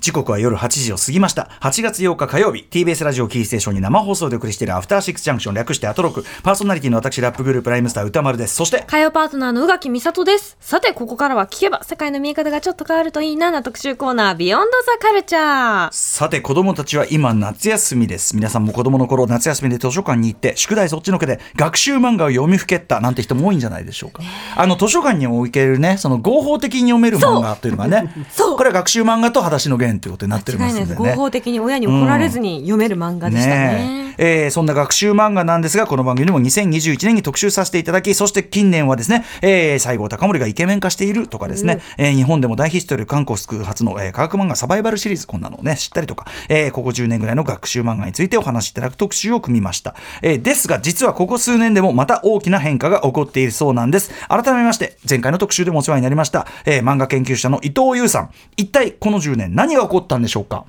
時刻は夜8時を過ぎました。8月8日火曜日 TBS ラジオキーステーションに生放送でお送りしているアフターシックスジャンクション略してアトロク。パーソナリティの私ラップグループライムスター歌丸です。そして火曜パートナーの宇垣美里です。さてここからは聞けば世界の見え方がちょっと変わるといいなな特集コーナービヨンドザカルチャー。さて子供たちは今夏休みです。皆さんも子供の頃夏休みで図書館に行って宿題そっちのけで学習漫画を読みふけったなんて人も多いんじゃないでしょうか、あの図書館に置けるねその合法的に読める漫画というのがねこれは学習漫画と裸足の弦ということになってるますんで、ね、合法的に親に怒られずに読める漫画でしたね。うんねえー、そんな学習漫画なんですがこの番組でも2021年に特集させていただきそして近年はですね、えー、西郷隆盛がイケメン化しているとかですね、うん、えー、日本でも大ヒットしている韓国初の、えー、科学漫画サバイバルシリーズこんなのをね知ったりとか、えー、ここ10年ぐらいの学習漫画についてお話しいただく特集を組みました、えー、ですが実はここ数年でもまた大きな変化が起こっているそうなんです。改めまして前回の特集でもお世話になりました、えー、漫画研究者の伊藤優さん。一体この10年何が起こったんでしょうか？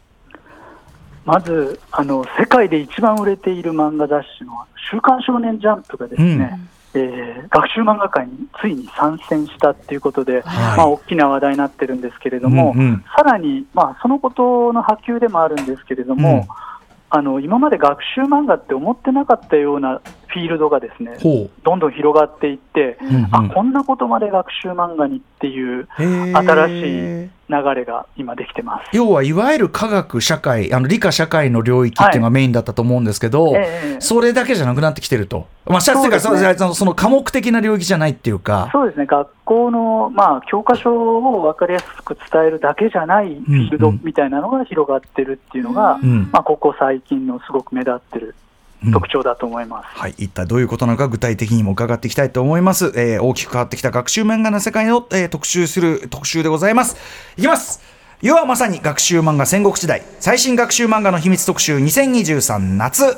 まずあの世界で一番売れている漫画雑誌の「週刊少年ジャンプ」がですね、うん、えー、学習漫画界についに参戦したということで、はい、まあ、大きな話題になってるんですけれども、うんうん、さらに、まあ、そのことの波及でもあるんですけれども、うん。あの今まで学習漫画って思ってなかったようなフィールドがですねどんどん広がっていって、うんうん、あこんなことまで学習漫画にっていう新しい流れが今できてます。要はいわゆる科学社会あの理科社会の領域っていうのがメインだったと思うんですけど、はいえー、それだけじゃなくなってきてると、まあ、そうですね、そのその科目的な領域じゃないっていうか。そうですね。学校の、まあ、教科書を分かりやすく伝えるだけじゃないフィールドみたいなのが広がってるっていうのが、うんうん、まあ、ここ最近のすごく目立ってる特徴だと思います、うん、はい、一体どういうことなのか具体的にも伺っていきたいと思います、えー、大きく変わってきた学習漫画の世界を、えー、特集する特集でございます。いきます。要はまさに学習漫画戦国時代。最新学習漫画の秘密特集2023夏。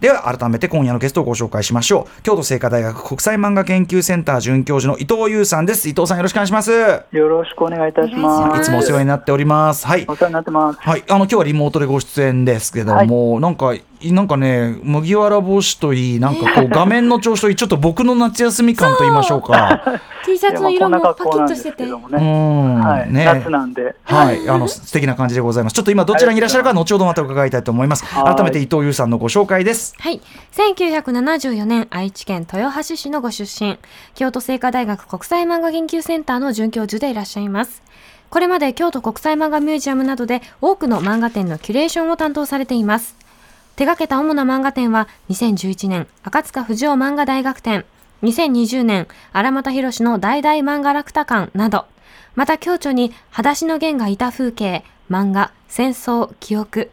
では改めて今夜のゲストをご紹介しましょう。京都精華大学国際漫画研究センター准教授の伊藤優さんです。伊藤さんよろしくお願いします。よろしくお願いいたします。いつもお世話になっております。はい。お世話になってます。はい。あの今日はリモートでご出演ですけども、はい、なんかなんかね麦わら帽子といいなんかこう画面の調子といいちょっと僕の夏休み感と言いましょうか。T シャツの色もパキッとしてて、ね、はい、ね、夏なんで、はい、あの素敵な感じでございます。ちょっと今どちらにいらっしゃるか後ほどまた伺いたいと思います。改めて伊藤優さんのご紹介です。はい、1974年愛知県豊橋市のご出身、京都精華大学国際漫画研究センターの准教授でいらっしゃいます。これまで京都国際漫画ミュージアムなどで多くの漫画展のキュレーションを担当されています。手掛けた主な漫画展は2011年赤塚不二夫漫画大学展、2020年、荒俣博の大々漫画楽多館など、また共著に、裸足の弦がいた風景、漫画、戦争、記憶、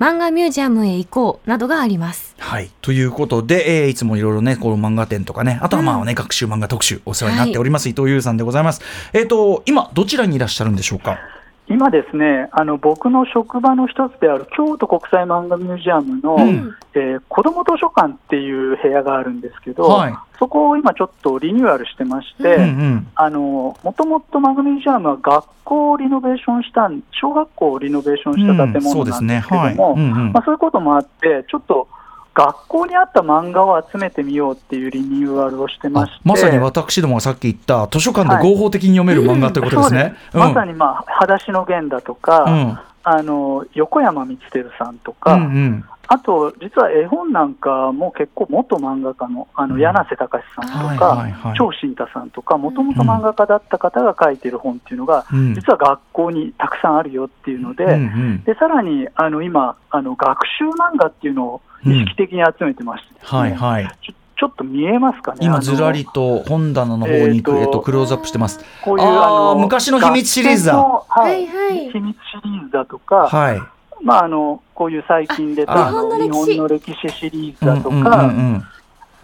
漫画ミュージアムへ行こうなどがあります。はい。ということで、えー、いつもいろいろね、この漫画展とかね、あとはまあね、うん、学習漫画特集、お世話になっております、はい、伊藤優さんでございます。えっ、ー、と、今、どちらにいらっしゃるんでしょうか？今ですね、あの僕の職場の一つである京都国際漫画ミュージアムの、うん、えー、子ども図書館っていう部屋があるんですけど、はい、そこを今ちょっとリニューアルしてまして、もともと漫画ミュージアムは学校をリノベーションした小学校をリノベーションした建物なんですけども、まあ、そういうこともあって、ちょっと学校にあった漫画を集めてみようっていうリニューアルをしてまして。まさに私どもがさっき言った図書館で合法的に読める漫画ということです。ね。まさに、まあ、裸足の弦だとか、うん、あの横山光輝さんとか、うんうんあと、実は絵本なんかも結構、元漫画家のあの柳瀬隆さんとか、長新太さんとか、もともと漫画家だった方が書いてる本っていうのが、うん、実は学校にたくさんあるよっていうので、うんうん、でさらにあの今あの、学習漫画っていうのを意識的に集めてまして、ねうん、はいはい。ちょっと見えますかね今、ずらりと本棚の方に、えー、えーとクローズアップしてます。こういうあの昔の秘密シリーズだ。はいはい、秘密シリーズだとか、はいまあ、あのこういう最近出た日本の歴史。シリーズだとか、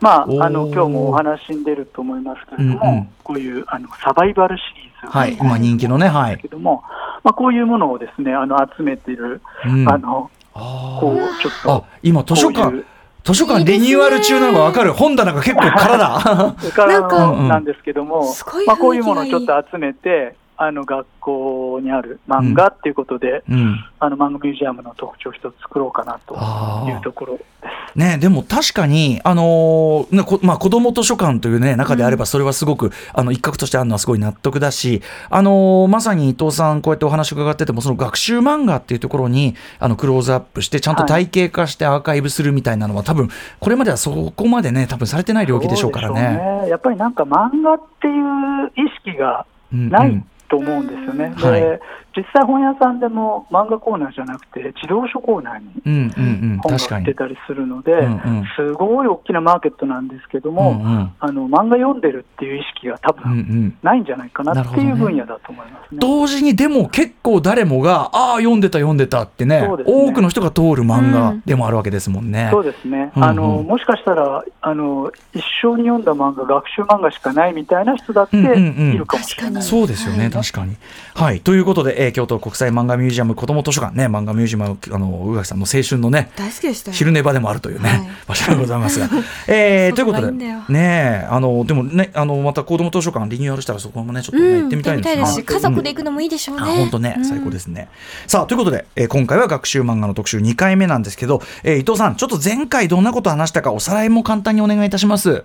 まあ、あの今日もお話に出ると思いますけれども、うんうん、こういうあのサバイバルシリーズ、はい、今人気のね、はい、けども、まあ、こういうものをですねあの集めている、うん、あのこうちょっとあ今図書館図書館リニューアル中なのがわかる。本棚が結構空だ。それからなんですけども、まあ、こういうものをちょっと集めて、あの学校にある漫画っていうことで、うん。あの漫画ミュージアムの特徴を一つ作ろうかなというところです。ね、でも確かに、あのーねこまあ、子ども図書館という、ね、中であれば、それはすごく、あの一角としてあるのはすごい納得だし、あのーまさに伊藤さん、こうやってお話伺ってても、その学習漫画っていうところにあのクローズアップして、ちゃんと体系化してアーカイブするみたいなのは、多分これまではそこまでね、多分されてない領域でしょうからね。ょうやっぱりなんか漫画っていう意識がうんうん。ないと思うんですよね。うんはいで実際本屋さんでも漫画コーナーじゃなくて、児童書コーナーにうんうんうん、本が確かに。売って。たりするので、うんうん。すごい大きなマーケットなんですけどうも、んうん。あの漫画読んでるっていう意識が多うんう分ん。ないんじゃないかなっていう分野だと思いますね。同時にでも結構誰もがああ読んでた読んでたってねね。多くの人が通る漫画でもあるわけですもんね。そうですね、うんうん。あのもしかしたらあの一生に読んだ漫画、学習漫画しかないみたいな人だってうんうんうん。いるかもしれない。そうですよね、はい。確かに。はい、ということで、えー京都国際漫画ミュージアム子ども図書館ね、漫画ミュージアム、あの宇垣さんの青春のね、大好きでしたよ。昼寝場でもあるというね、はい場所でございますが。えーということで、ねえあの、でもね、あのまた子ども図書館リニューアルしたら、そこもね、ちょっとね、うん、行ってみたいですね。し、家族で行くのもいいでしょうね。あ本当ね、うん最高ですね。さあということで、えー今回は学習漫画の特集2回目なんですけど、えー伊藤さん、ちょっと前回どんなことを話したか、おさらいも簡単にお願いいたします。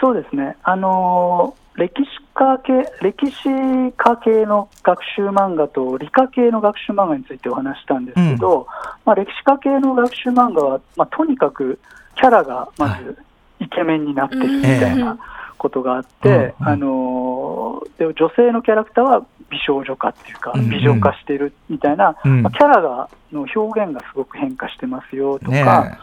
そうですね、あのー歴史科系歴史科系の学習漫画と理科系の学習漫画についてお話ししたんですけど、まあ、歴史科系の学習漫画は、まあ、とにかくキャラがまずイケメンになってるみたいなことがあって、うんうん。あのーで女性のキャラクターは美少女化っていうか、うんうん。美女化してるみたいな、うん。まあ、キャラがの表現がすごく変化してますよとか。ね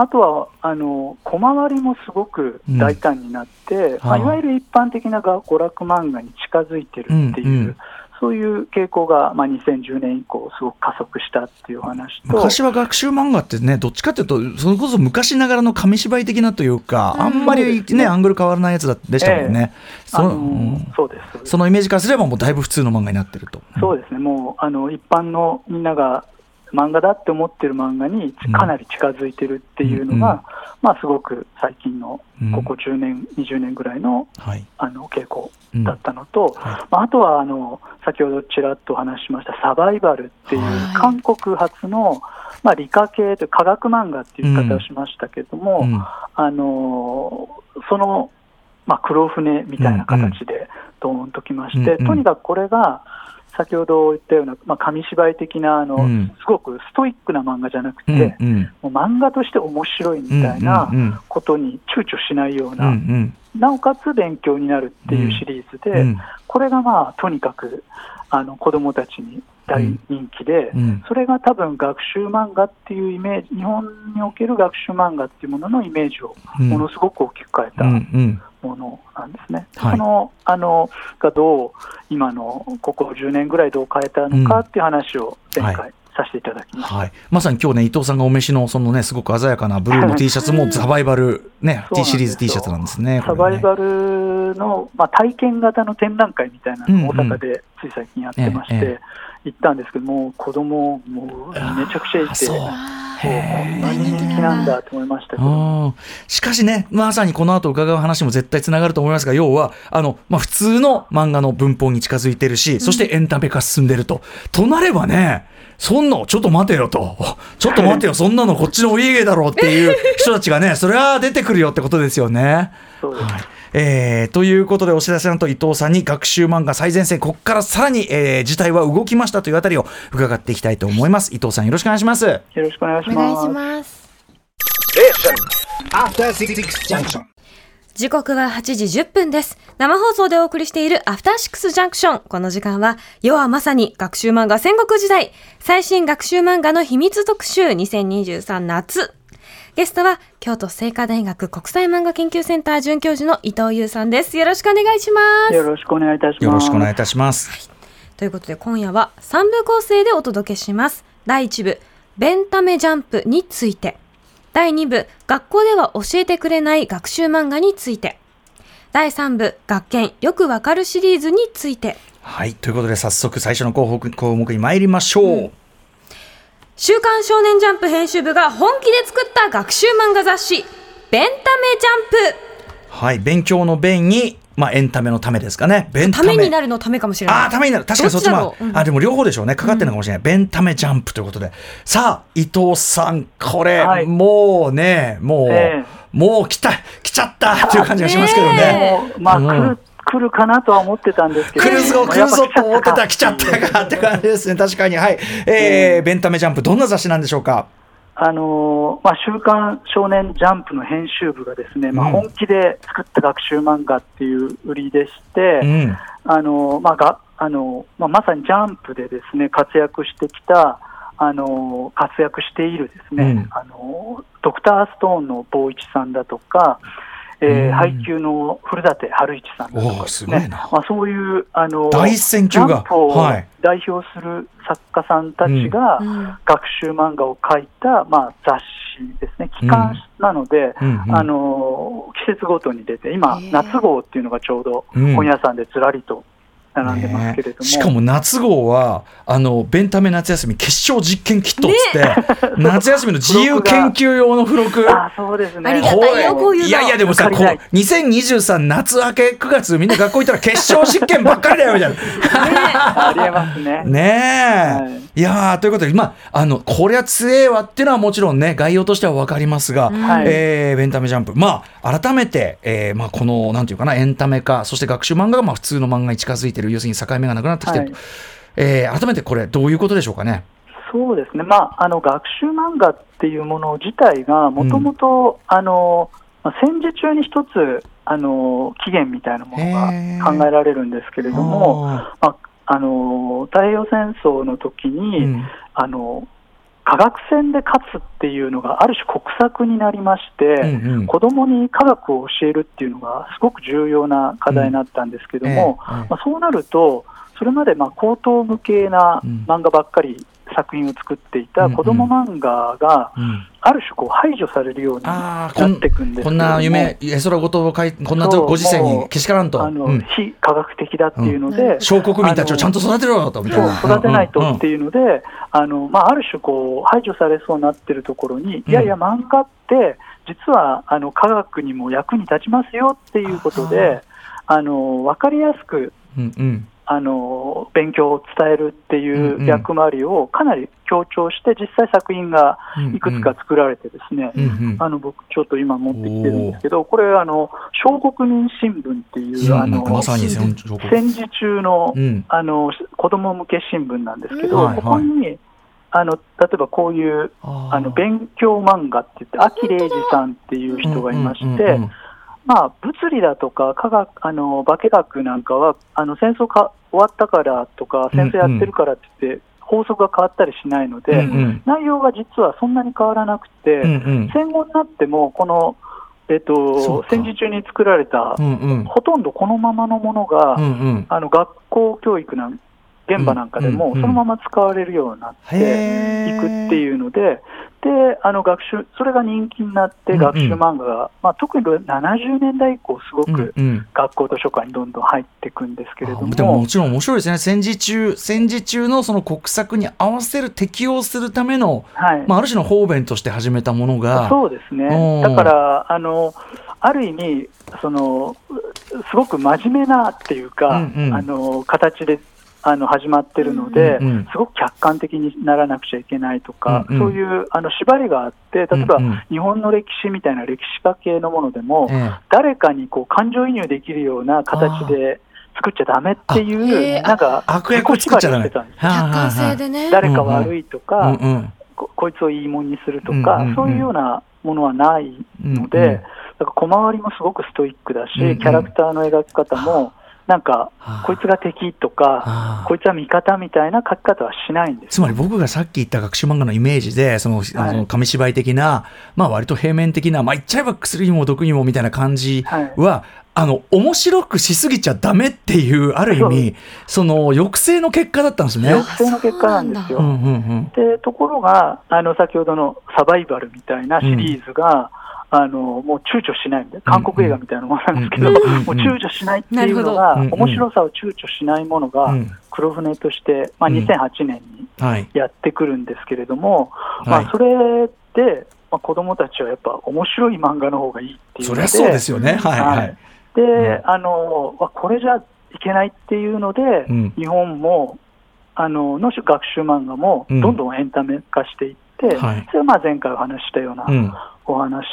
あとはあの小回りもすごく大胆になって、まあ、はあい。わゆる一般的なが娯楽漫画に近づいてるっていう、うんうん。そういう傾向が、まあ、2010年以降、すごく加速したっていう話と、昔は学習漫画ってね、どっちかというと、それこそ昔ながらの紙芝居的なというか、あんまりね、ね。アングル変わらないやつだでしたもんね。そのあのうん。そうですそうです。そのイメージからすれば、もうだいぶ普通の漫画になってると。そうですね、もうあの一般のみんなが漫画だって思ってる漫画にかなり近づいてるっていうのが、うん。まあ、すごく最近のうん。ここ10年、20年ぐらいのはい。あの傾向うんだったのと、はまあ、あとはあの先ほどちらっとお話ししましたサバイバルっていうはい。韓国発の、まあ、理科系という科学漫画っていう言い方をしましたけども、うん。あのその、まあ、黒船みたいな形でドーンときまして、うん。うん。とにかくこれが先ほど言ったような、まあ、紙芝居的なあの、うん。すごくストイックな漫画じゃなくて、うんうん。もう漫画として面白いみたいなうんうんことに躊躇しないよううんな、うん。なおかつ勉強になるっていうシリーズで、うん。これがまあとにかくあの子どもたちに大人気で、うん。それが多分学習漫画っていうイメージ、日本における学習漫画っていうもののイメージをうん。ものすごく大きく変えたうんうんものなんですね。はい。そのあのがどう今のここ10年ぐらいどう変えたのかっていう話を前は回させていただきました。はい、まさに今日ね伊藤さんがお召しのそのねすごく鮮やかなブルーの T シャツもサバイバルね T シリーズ T シャツなんですね。サバイバルの、まあ、体験型の展覧会みたいなのを大阪でつい最近やってまして、えええ行ったんですけども、子供もうめちゃくちゃいて、こんなに人気なんだと思いましたけど、しかしね、まさにこの後伺う話も絶対つながると思いますが、要は、あの、まあ、普通の漫画の文法に近づいてるし、そしてエンタメ化進んでると。となればね、そんな、ちょっと待てよと。ちょっと待てよ、そんなのこっちのお家芸だろうっていう人たちがね、それは出てくるよってことですよね。そうです。はいえーということで、お知らせのと伊藤さんに学習漫画最前線、ここからさらに、えー事態は動きましたというあたりを伺っていきたいと思います。伊藤さん、よろしくお願いします。よろしくお願いしおます。願いします。After Six Junction. 時刻は8時10分です。生放送でお送りしているアフターシックスジャンクション。この時間は、世はまさに学習漫画戦国時代、最新学習漫画の秘密特集2023夏。ゲストは、京都精華大学国際漫画研究センター准教授の伊藤優さんです。よろしくお願いします。よろしくお願いいたします。よろしくお願いいたします。ということで今夜は3部構成でお届けします。第1部、ベンタメジャンプについて。第2部、学校では教えてくれない学習漫画について。第3部、学研よくわかるシリーズについて。はい。ということで、早速最初の項目項目に参りましょう。週刊少年ジャンプ編集部が本気で作った学習漫画雑誌、ベンタメジャンプ。はい、勉強の勉に、まあ、エンタメのためですかね。ベンタたメ。めになるのためかもしれない。ああ、ためになる。確かにそっちもう、うんあ、でも両方でしょうね。かかってるのかもしれない。ベンタメジャンプということで。さあ、伊藤さん、これ、はいもうね、もう、えもう来た、来ちゃったっていう感じがしますけどね。まあ、うん来るかなとは思ってたんですけど、来るぞ、来るぞと思ってた、来ちゃったかって感じですね。確かに。はい。えー、ベンタメジャンプ、どんな雑誌なんでしょうか？あのーまあ、週刊少年ジャンプの編集部がですね、まあ、うん本気で作った学習漫画っていう売りでして、うん。あのーまあがあのーまあ、まさにジャンプでですね活躍してきた、あのー活躍しているですね、うんあのードクターストーンの坊一さんだとか、えうん。ー配給の古舘春一さんだとかですね。すごいな。まあ、そういう、あのー第一線級がジャンプをはい。代表する作家さんたちが、うん。学習漫画を書いた、まあ、雑誌ですね、期間なので、うんうん。あの季節ごとに出て、今夏号っていうのがちょうどうん。本屋さんでずらりと並んでますけれども、ね。しかも夏号はあのベンタメ夏休み決勝実験キットっつって、夏休みの自由研究用の付録。あそうですね、ありがたいよこういうの。いやいやでもさこう借りない。2023夏明け9月みんな学校行ったら決勝実験ばっかりだよみたいな。ありえますね。ねえ、はい。い、やーということでまああのこりゃ強えわっていうのはもちろんね概要としては分かりますが、はい。えーベンタメジャンプ。まあ改めて、えーまあ、このなんていうかなエンタメ化そして学習漫画がまあ普通の漫画に近づいてる要するに境目がなくなってきてると、はい。えー改めてこれどういうことでしょうかね？そうですね、まあ、あの学習漫画っていうもの自体が、もともと戦時中に一つあの起源みたいなものが考えられるんですけれども、あまあ、あの太平洋戦争の時に、ーうん。あの科学戦で勝つっていうのがある種国策になりまして、うんうん。子どもに科学を教えるっていうのがすごく重要な課題になったんですけども、ええええ。まあ、そうなると、それまでまあ高等無形なうん。漫画ばっかり作品を作っていた子ども漫画が、うん。ある種こう排除されるようになっていくんですこんな夢、絵空ごとを書いこんなご時世にけしからんと、あの、うん。非科学的だっていうので、小国民たちをちゃんと育てろよとみたいな。育てないとっていう。ので、あのまあ、ある種こう、排除されそうになってるところに、うん。いやいや、漫画って、実はあの科学にも役に立ちますよっていうことで、あの分かりやすくうんうんあの勉強を伝えるっていう役割をかなり強調して、実際作品がいくつか作られてですね、あの僕、ちょっと今持ってきてるんですけど、これ、あの小国民新聞っていう、あのまさに戦時中の,、うん。あの子供向け新聞なんですけど、ここにあの例えばこういうあの勉強漫画って言って、秋礼二さんっていう人がいまして、まあ、物理だとか科学あの化学なんかはあの戦争か終わったからとか戦争やってるからって言って、法則が変わったりしないので、うんうん内容が実はそんなに変わらなくて、うんうん。戦後になってもこの、えっと、戦時中に作られた、うんうんほとんどこのままのものが、うんうん。あの学校教育なん現場なんかでもそのまま使われるようになっていくっていうので、であの学習それが人気になって、うんうん。学習漫画が、まあ、特に70年代以降、すごうんくうん。学校図書館にどんどん入っていくんですけれども、あでももちろん面白いですね。戦時中戦時中のその国策に合わせる適応するための、はい。まあ、ある種の方便として始めたものが。そうですうん。ね、だからあのある意味その、すごく真面目なっていうか、うんうん。あの形であの始まってるので、うんうんすごく客観的にならなくちゃいけないとか、うんうん。そういうあの縛りがあって、例えば、うんうん。日本の歴史みたいな歴史家系のものでも、え誰かにこう感情移入できるような形で作っちゃダメっていう、ーなんか、悪役作っちゃダメ。自己縛りをしてたんです客観性でね。誰か悪いとか、うんうん。ここいつをいいもんにするとか、うんうんうん。そういうようなものはないので、うんうん。だから小回りもすごくストイックだし、うんうん。キャラクターの描き方も、なんか、はあこいつが敵とか、こいつは味方みたいな書き方はしないんです。つまり僕がさっき言った学習漫画のイメージで、その、あの紙芝居的な、まあ割と平面的な、まあ言っちゃえば薬にも毒にもみたいな感じは、あの、面白くしすぎちゃダメっていう、ある意味、その抑制の結果だったんですね。抑制の結果なんですよ。うんうんうん。でところが、あの先ほどのサバイバルみたいなシリーズが、あのもう躊躇しないんで、韓国映画みたいなものなんですけど、うんうんもう躊躇しないっていうのが、面白さを躊躇しないものが、黒船として、まあ、2008年に。やってくるんですけれども、まあ、それで、まあ、子供たちはやっぱ面白い漫画の方がいいっていう、そりゃそうですよね。はいはい。で、あのわこれじゃいけないっていうので、日本もあのの学習漫画もどんどんエンタメ化していって、それはまあ前回お話ししたような。お話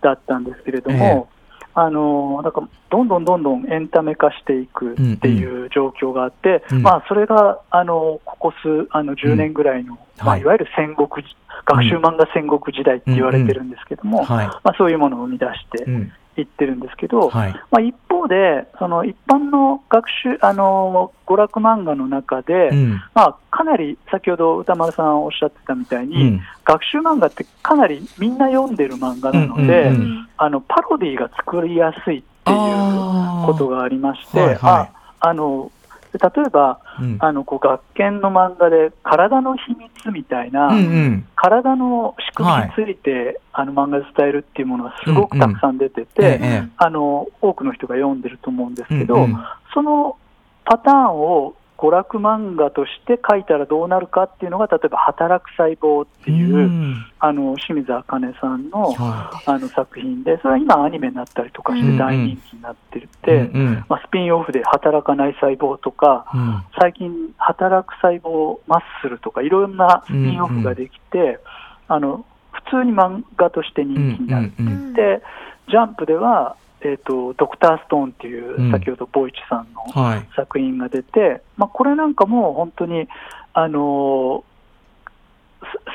だったんですけれども、あのなんかどんどんどんどんエンタメ化していくっていう状況があって、うん。まあ、それがあのここ数あの10年ぐらいの、まあ、はい。いわゆる戦国時学習漫画戦国時代って言われてるんですけども、はい。まあ、そういうものを生み出してうん。いってるんですけど、はい。まあ、一方で、その一般の学習あの娯楽漫画の中で、うん。まあ、かなり先ほど歌丸さんおっしゃってたみたいに、うん学習漫画ってかなりみんな読んでる漫画なので、うんうんうんあのパロディが作りやすいっていうことがありまして、はいはいああの例えばうん。あのこう学研の漫画で体の秘密みたいな、うんうん。体の仕組みについて、あの漫画で伝えるっていうものがすごくたくさん出てて、えええ。あの多くの人が読んでると思うんですけど、うんうん。そのパターンを娯楽漫画として書いたらどうなるかっていうのが、例えば、働く細胞っていう、うん。あの清水茜さんのはあの作品で、それは今、アニメになったりとかして大人気になってるって、いうんうん。まあ、スピンオフで働かない細胞とか、うん。最近、働く細胞マッスルとか、いろんなスピンオフができて、あの普通に漫画として人気になってうんうんうん。で、ジャンプでは、えーと、ドクターストーンっていう、うん先ほどボイチさんのはい。作品が出て、まあ、これなんかも本当に、あのー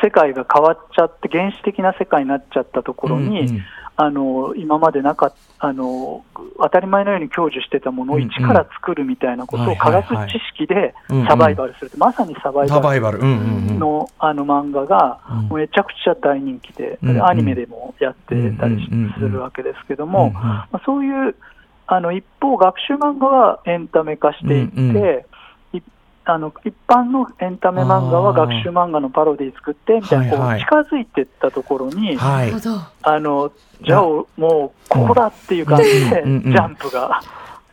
せ世界が変わっちゃって、原始的な世界になっちゃったところに、うんうんあのー今までなかっあのー当たり前のように享受してたものを一から作るみたいなことを科学知識でサバイバルするまさにサバイバル。のあの漫画がめちゃくちゃ大人気で、アニメでもやってたりするわけですけども、そういうあの一方、学習漫画はエンタメ化していって、あの一般のエンタメ漫画は学習漫画のパロディ作ってみたいな、近づいていったところに、はい。あのじゃあもうここだっていう感じで、ジャンプが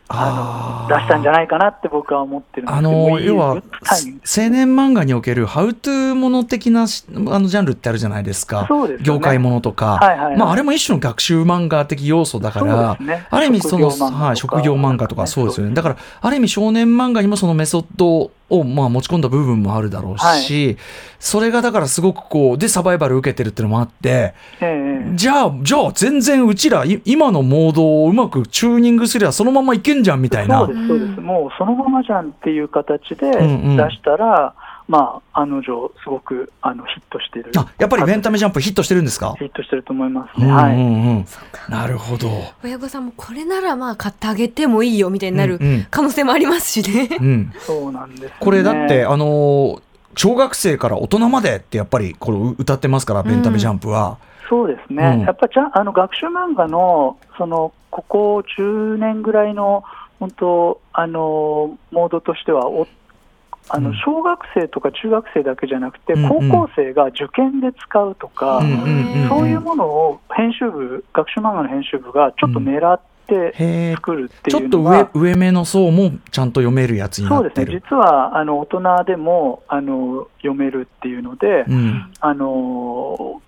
あの出したんじゃないかなって僕は思ってるんですあけどもの要は青年漫画におけるハウトゥーもの的なしあのジャンルってあるじゃないですか。そうですよね。業界ものとか、はいはいはい。まああれも一種の学習漫画的要素だから、そうですね。ある意味その職業漫画とかはい職業漫画とかそうですよね。そうだからある意味少年漫画にもそのメソッドをまあ持ち込んだ部分もあるだろうし、それがだからすごくこうでサバイバル受けてるっていうのもあって、ええ。じゃあじゃあ全然うちらい今のモードをうまくチューニングすればそのままいけんじゃんみたいな。そうです、そうです、もうそのままじゃんっていう形で出んうん。したら、まあ、案の定、すごくあのヒットしてる。あやっぱりエンタメジャンプヒットしてるんですか？ヒットしてると思いますね。なるほど。親御さんもこれならまあ買ってあげてもいいよみたいになるうんうん可能性もありますしね。うん、そうなんです、ね。これだって、あのー小学生から大人までってやっぱりこれ歌ってますから、エンタメジャンプは。そうですね、うんやっぱじゃあの学習漫画のそのここ10年ぐらいの本当あのモードとしてはおあのうん。小学生とか中学生だけじゃなくて、高校生が受験で使うとか、そういうものを編集部学習漫画の編集部がちょっと狙って作るってちょっというのが、上上目の層もちゃんと読めるやつになそうです。ねってる。実はあの大人でもあの読めるっていうので、うん。あのうん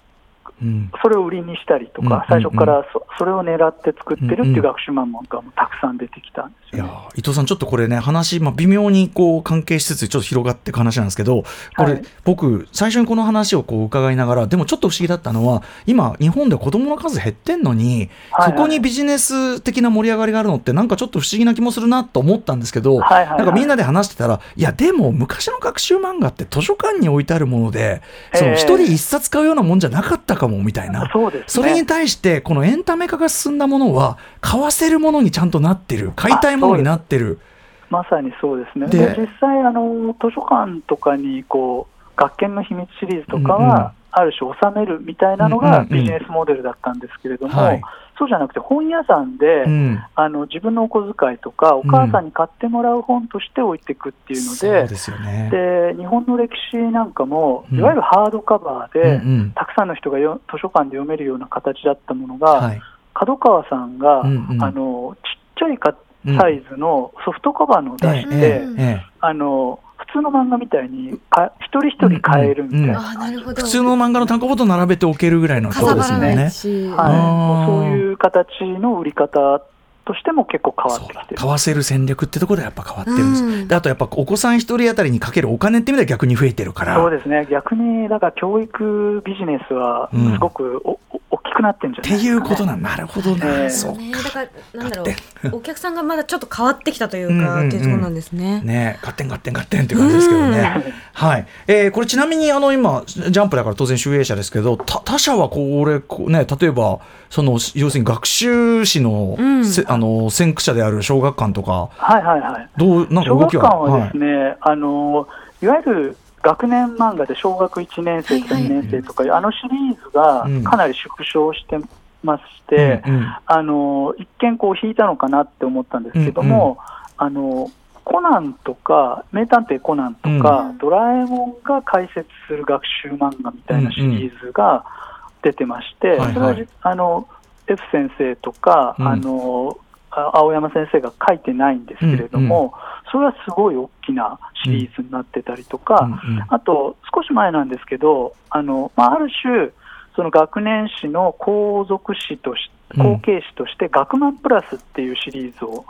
それを売りにしたりとうん。か、最初からそそれを狙って作ってるってうんいう学習漫画もたくさん出てきたんですいやよね。ー伊藤さん、ちょっとこれね、話、まあ、微妙にこう関係しつつ、ちょっと広がっていく話なんですけど、これ、はい。僕、最初にこの話をこう伺いながら、でもちょっと不思議だったのは、今、日本で子供の数減ってんのに、はいはい。そこにビジネス的な盛り上がりがあるのって、なんかちょっと不思議な気もするなと思ったんですけど、はいはいはい。なんかみんなで話してたら、いや、でも昔の学習漫画って図書館に置いてあるもので、一人一冊買うようなもんじゃなかったかもみたいな。そうですねそれに対して、このエンタメ化が進んだものは、買わせるものにちゃんとなってる、買いたいものになってる。まさにそうですね。でで実際あの、図書館とかにこう学研の秘密シリーズとかうんうんは、ある種収めるみたいなのがうんうんうんビジネスモデルだったんですけれども、はいそうじゃなくて本屋さんで、うん。あの自分のお小遣いとかお母さんに買ってもらう本として置いていくっていうので、そうですよね。で日本の歴史なんかも、うん。いわゆるハードカバーで、うんうん。たくさんの人がよ図書館で読めるような形だったものが、はい。角川さんが、うんうん。あのちっちゃいかサイズのソフトカバーのを出して、ええええ。あの普通の漫画みたいにか一人一人買えるみたいな、あなるほど。普通の漫画の単行本と並べておけるぐらいのかさばらないね。し、はい、もうそういう形の売り方としても結構変わってきてる。買わせる戦略ってところでやっぱ変わってるんです、うん。であとやっぱお子さん一人当たりにかけるお金って意味では逆に増えてるから。そうですね。逆にだから教育ビジネスはうんすごくお、お大きくなってんじゃってないですか、ね、いうことなんなるほどな、ええそうね、だからなんだろう。お客さんがまだちょっと変わってきたというか、うんうんうん。っていうところなんですね。ねガッテンガッテンガッテンっていう感じですけどね。はい。えーこれちなみにあの今ジャンプだから当然集英社ですけど、た他社はこれこうね例えばその要するに学習誌の、うん。せあの先駆者である小学館とかはいはいはい。どうなんか小学動きは？館はですね、あのいわゆる学年漫画で小学1年生とかはいはい2年生とかいう、あのシリーズがうん。かなり縮小してましはいて、うんうん。あの一見こう引いたのかなって思ったんですけども、あのコナンとか、名探偵コナンとか、うん。ドラえもんが解説する学習漫画みたいなシリーズが出てまして、うんうんそれは、はいはいあの F 先生とか、うん。あのあ青山先生が書いてないんですけれども、それはすごい大きなシリーズになってたりとか、うんうんあと少し前なんですけど、あのまあ、ある種、その学年誌の後続誌としうん。後継誌として、学マンプラスっていうシリーズを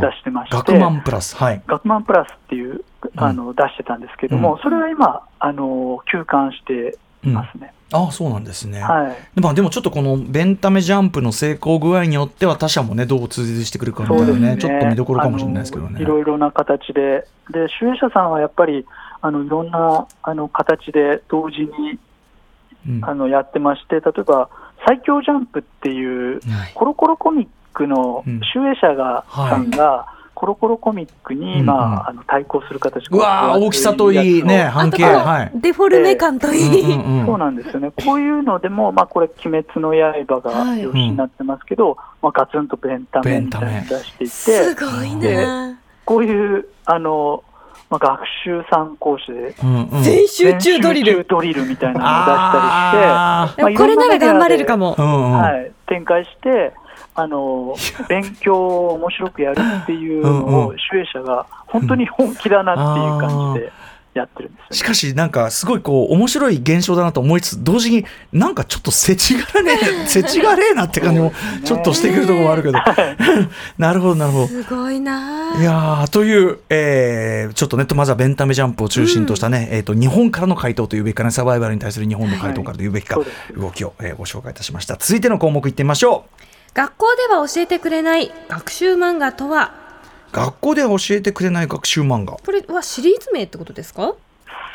出してまして、学マンプラス。はい。学プラスっていうあの出してたんですけども、うん。それは今、あの休館していますね。ああそうなんですね。はい。でまあでもちょっとこのベンタメジャンプの成功具合によっては他社もねどう追随してくるかみたいなねちょっと見どころかもしれないですけどね。いろいろな形で、で、主演者さんはやっぱり、あのいろんなあの形で同時にうん。あのやってまして、例えば、最強ジャンプっていう、はい。コロコロコミックのうん。集英社が、はい。さんが、コロコロコミックに、うんまうん。あ、あの対抗する形うわー大きさといいね半径はい。デフォルメ感といい、そうなんですよね、こういうのでも、まあ、これ、鬼滅の刃がはい。表紙になってますけど、まあ、ガツンとベンタメみたいなの出していすて、ごいでな。こういうあの、まあ、学習参考誌で、うんうん。全集中ドリル。ドリルみたいなのを出したあでもこれなら頑張れるかも。ー。うんうん。はい、展開して、あの勉強を面白くやるっていうのうんうを、主演者が本当に本気だなっていう感じでやってるんですよ、しかしなんかすごいこう面白い現象だなと思いつつ同時になんかちょっとせちがらねえ せちがれえなって感じもちょっとしてくるところもあるけど。なるほどなるほど。すごいな。いやーという、えーちょっとねまずはベンタメジャンプを中心としたね、えー、と日本からの回答というべきかねサバイバルに対する日本の回答からというべきか、はい。動きを、えーご紹介いたしました。続いての項目いってみましょう学校では教えてくれない学習漫画とは？学校では教えてくれない学習漫画。これはシリーズ名ってことですか？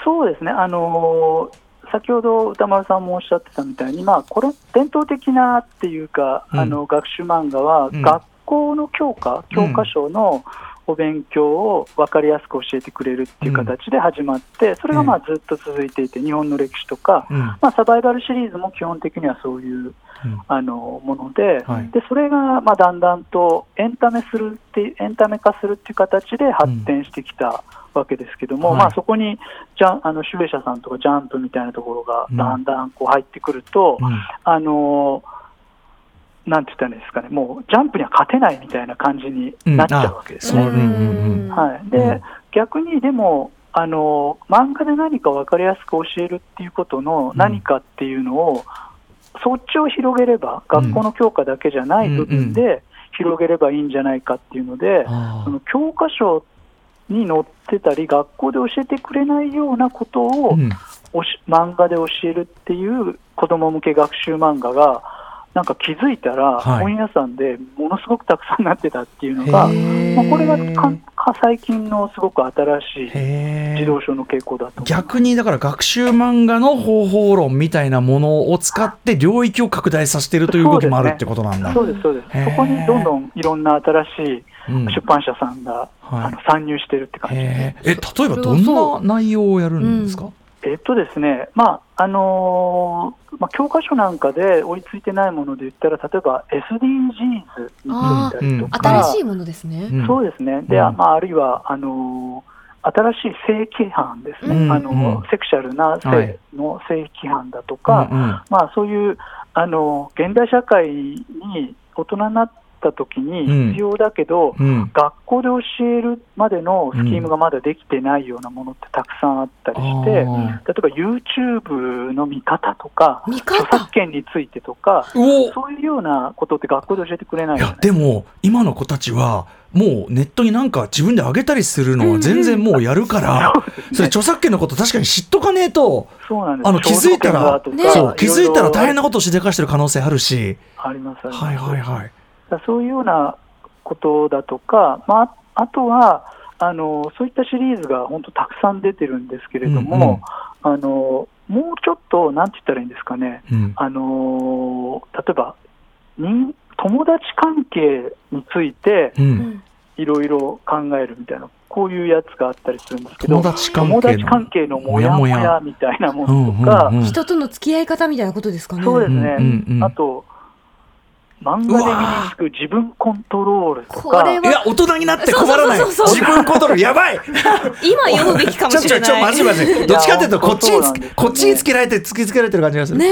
そうですね、あの先ほど歌丸さんもおっしゃってたみたいに、まあ、これ、伝統的なっていうか、うん。あの学習漫画は、うん。学校の教科、教科書のお勉強を分かりやすく教えてくれるっていう形で始まって、それがまあずっと続いていて、日本の歴史とか、うん。まあ、サバイバルシリーズも基本的にはそういううん。あのもので、はい。でそれがまあだんだんとエンタメするってエンタメ化するっていう形で発展してきたわけですけども、はいまあ、そこにジャンあの集英社さんとかジャンプみたいなところがうん。だんだんこう入ってくると、うん。あのなんて言ったらいいんですかね、もうジャンプには勝てないみたいな感じになっちゃうわけです。ね。そう。うんはい、で、うん。逆にでもあの、漫画で何か分かりやすく教えるっていうことの何かっていうのを、そっちを広げれば、学校の教科だけじゃない部分で広げればいいんじゃないかっていうので、あその教科書に載ってたり、学校で教えてくれないようなことを、ーうん。おし漫画で教えるっていう子供向け学習漫画が、なんか気づいたら、はい。本屋さんでものすごくたくさんなってたっていうのが、へー。まあ、これが最近のすごく新しいへー。児童書の傾向だと。逆にだから学習漫画の方法論みたいなものを使って領域を拡大させてるという動きもあるってことなんだ。そうです、そうです。そこにどんどんいろんな新しいうん。出版社さんが、はい。あの参入してるって感じで。す。へー。え例えばどんな内容をやるんですか、えっとですね、まああのーまあ、教科書なんかで追いついてないもので言ったら、例えば SDGs についたりとか、新しいものですね。うん。そうですね、でうん。まあ、あるいはあのー新しい性規範ですね、うん。あのうん。セクシャルな性はいの性規範だとか、うんうん。まあ、そういうあの現代社会に大人になっった時うん。に必要だけど、うん。学校で教えるまでのスキームがまだできてないようなものってたくさんあったりして、例えあば YouTube の見方とか、見著方作権についてとか、そういうようなことって学校で教えてくれないいや。でも今の子たちはもうネットになんか自分で上げたりするのは全然もうやるから、それ著作権のこと確かに知っとかねえとあの気づいたら、肖像権がとかそう気づいたら大変なこことしでかしてる可能性あるし、あります。はいはいはい。そういうようなことだとか、まあ、あとはあのそういったシリーズが本当たくさん出てるんですけれども、あのもうちょっと、なんて言ったらいいんですかね、うん。あの例えば人友達関係についてうん。いろいろ考えるみたいな、こういうやつがあったりするんですけど、友達関係の友達関係のモヤモヤみたいなもうんのとか、うんうん人との付き合い方みたいなことですかね。そうですね、うんうんうん。あと、漫画で身につく自分コントロールとか、これいや大人になって困らない。そうそうそうそう。自分コントロール。やばい。今読むべきかもちょちょしれない。ちょまずいまずい。どっちかっていうとこっちにつこっちにつけられて突きつけられてる感じがする。ねえ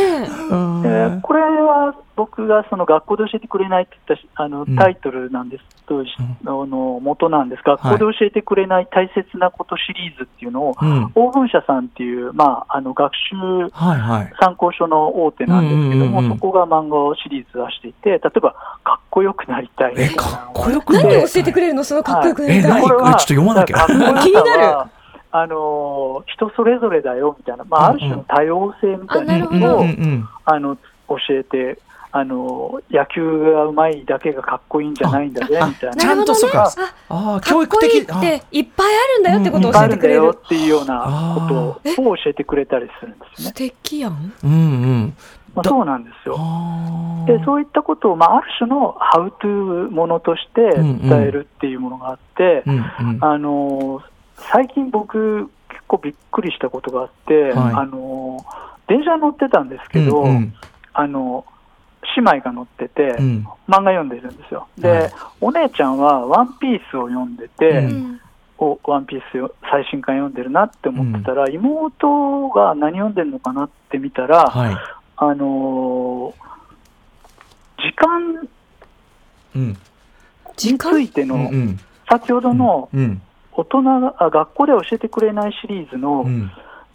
ーこれは僕がその学校で教えてくれないって言ったしあのうん。タイトルなんです。と、ん。あの元なんです。学校で教えてくれない大切なことシリーズっていうのを、うん。オーブン社さんっていう、まあ、あの学習はいはい。参考書の大手なんですけども、うんうんうんうん。そこが漫画をシリーズ出していて、例えば、かっこよくなりたい。えかっこよくな何いを教えてくれるの？そのかっこよくなりたい。これはちょっと読まなきゃ。気になる。あの人それぞれだよみたいな、まあ、ある種の多様性みたいなうんうんのを、うんうん。あの教えてあの、野球がうまいだけがかっこいいんじゃないんだぜあみたいな。ちゃんとそうか。ああ教育的こいいっていっぱいあるんだよってことをいっぱいあるんだ教えてくれる。よっていうようなことを教えてくれたりするんです素ね。敵やん。うんうん。まあ、だそうなんですよ。あでそういったことを、まあ、ある種のハウトゥーものとして伝えるっていうものがあって、うんうん。あの最近僕、結構びっくりしたことがあって、はい。あの電車乗ってたんですけど、うんうん。あの姉妹が乗ってて、うん。漫画読んでるんですよ。で、はい。お姉ちゃんはワンピースを読んでて、うん。おワンピースよ最新刊読んでるなって思ってたら、妹が何読んでるのかなって見たら、はい。あのー時間うん。につ時間いての、うんうん。先ほどのうん。大人が、あ学校で教えてくれないシリーズのうん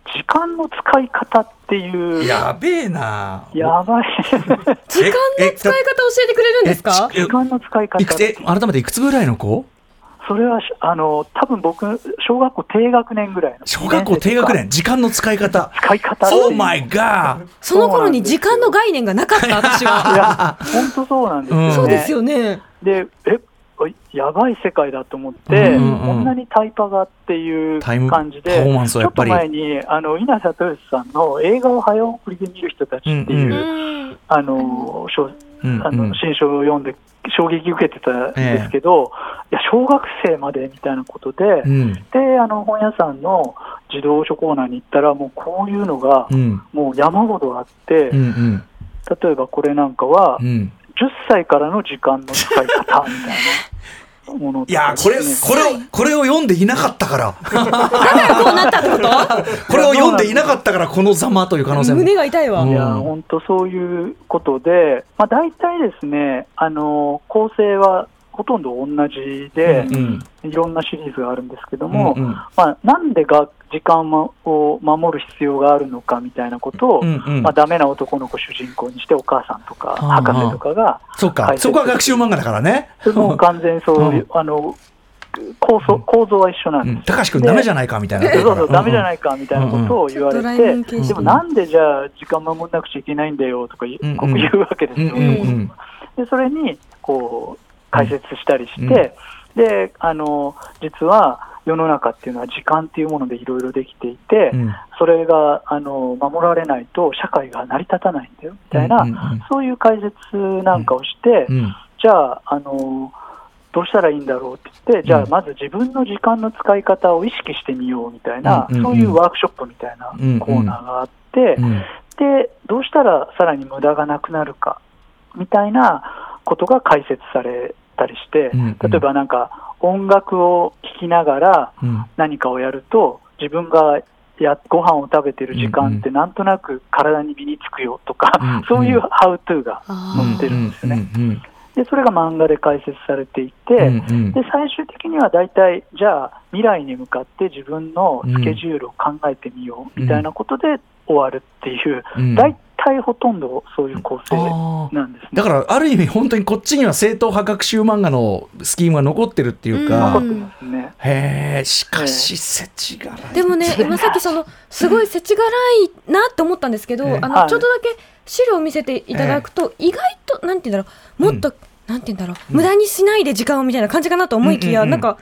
時間の使い方っていう、やべえな。やばい。時間の使い方教えてくれるんですか？え時間の使い方。いくつえ改めていくつぐらいの子？それはしあの多分僕、小学校低学年ぐらいの小学校低学年？時間の使い方？使い方っていう。Oh my god その頃に時間の概念がなかった私いは。や、本当そうなんですよね。うんそうですよね。で、え、やばい世界だと思って、うんうんうん。こんなにタイパがっていう感じで、ちょっと前に、あの、稲里義さんの映画を早送りで見る人たちっていう、うんうん。あの、あの新書を読んで衝撃受けてたんですけど、いや、小学生までみたいなことで、うん。で、あの、本屋さんの自動書コーナーに行ったら、もうこういうのがう、ん。もう山ほどあって、うんうん。例えばこれなんかはう、ん。10歳からの時間の使い方みたいなものといやこれこれをこれを読んでいなかったからこうなったってこと？これを読んでいなかったからこのざまという可能性も。胸が痛いわ。うん。いや本当そういうことで、まあ、大体ですねあの構成はほとんど同じで、うんいろんなシリーズがあるんですけども、うんうん。まあ、なんでが時間を守る必要があるのかみたいなことを、うんうんまあ、ダメな男の子主人公にしてお母さんとかはあ博士とかがそうか。そこは学習漫画だからね。も完全にそうあの構想構造は一緒なんです。うん。高橋君ダメじゃないかみたいな。そうそう、ダメじゃいないかみたいなことを言われて、でもなんでじゃあ時間守らなくちゃいけないんだよとか言うわけですよ。でそれにこう解説したりして、であの実は世の中っていうのは時間っていうものでいろいろできていて、うん。それがあの守られないと社会が成り立たないんだよみたいな、うんうんうん。そういう解説なんかをして、うん。じゃああのどうしたらいいんだろうって言って、じゃあまず自分の時間の使い方を意識してみようみたいな、うんうんうん。そういうワークショップみたいなコーナーがあって、うん。で、どうしたらさらに無駄がなくなるかみたいなことが解説されたりして、うんうん。例えばなんか音楽を聴きながらうん。何かをやると、自分がやご飯を食べてる時間ってなんとなく体に身につくよとか、うんうん。そういうハウトゥーがあ載ってるんですよね。でそれが漫画で解説されていて、うんうん。で最終的には大体、じゃあ、未来に向かって自分のスケジュールを考えてみようみたいなことで終わるっていう、うん。大体ほとんどそういう構成なんですね。だからある意味本当にこっちには正統派学習漫画のスキームが残ってるっていうか、うん残ってますね。へえしかし世知辛い。でもね 今さっきそのすごい世知辛いなって思ったんですけど、ええあのはい。ちょっとだけ資料を見せていただくと、意外となんて言うんだろうもっと、なんて言うんだろう、無駄にしないで時間をみたいな感じかなと思いきや、なんか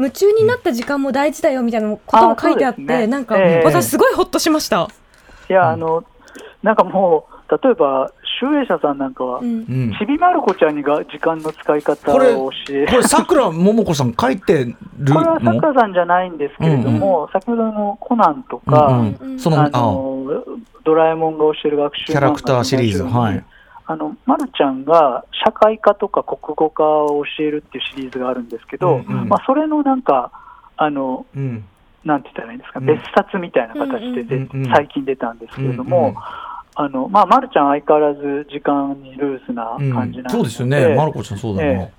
夢中になった時間も大事だよみたいなことも書いてあってなんか、ええ。私すごいホッとしました。いや、あの、なんかもう、例えば、集英社さんなんかは、うん。うん。ちびまる子ちゃんにが時間の使い方を教え。これさくらももこさん書いてる？のこれはさくらさんじゃないんですけれども、先ほどのコナンとか、うんうん。うんそのああ。のドラえもんが教える学習キャラクターシリーズ。はい。あの、まるちゃんが社会科とか国語科を教えるっていうシリーズがあるんですけど、うんうん。まあ、それのなんか、あの、うん。なんて言ったらいいんですか、うん。別冊みたいな形でで、うんうんうん最近出たんですけれども、うんうんあの、まあ、まるちゃん相変わらず時間にルースなうん。感じなんそうですよね。まるこちゃんそうだな、え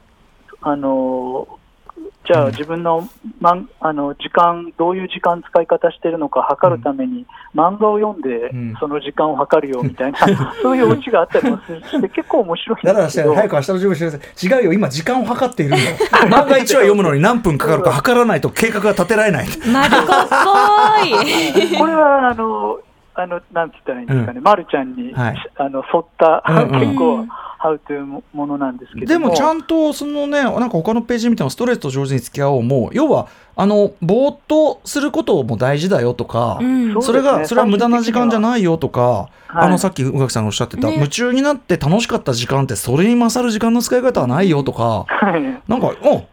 あのじゃあ自分の,、まん、あの時間、どういう時間使い方してるのか測るために、漫画を読んでうん。その時間を測るよみたいな、そういうオチがあったりもするし て、結構面白いんだから早く明日の準備してください。違うよ、今時間を計っているんだよ。漫画1話読むのに何分かかるか測らないと計画が立てられない。マリコっぽい。これはあの、あのなんて言ったらいいんですかね、ま、るちゃんに、はい。あの沿った、うんうん。結構、ハウトゥーものなんですけどでもちゃんとそのね、なんか他のページ見てもストレスと上手に付き合おうも、要は、あの、ぼーっとすることも大事だよとか、うん。それが、それは無駄な時間じゃないよとか、はい。あの、さっき宇垣さんがおっしゃってた、ね。夢中になって楽しかった時間って、それに勝る時間の使い方はないよとか、はい。なんか、お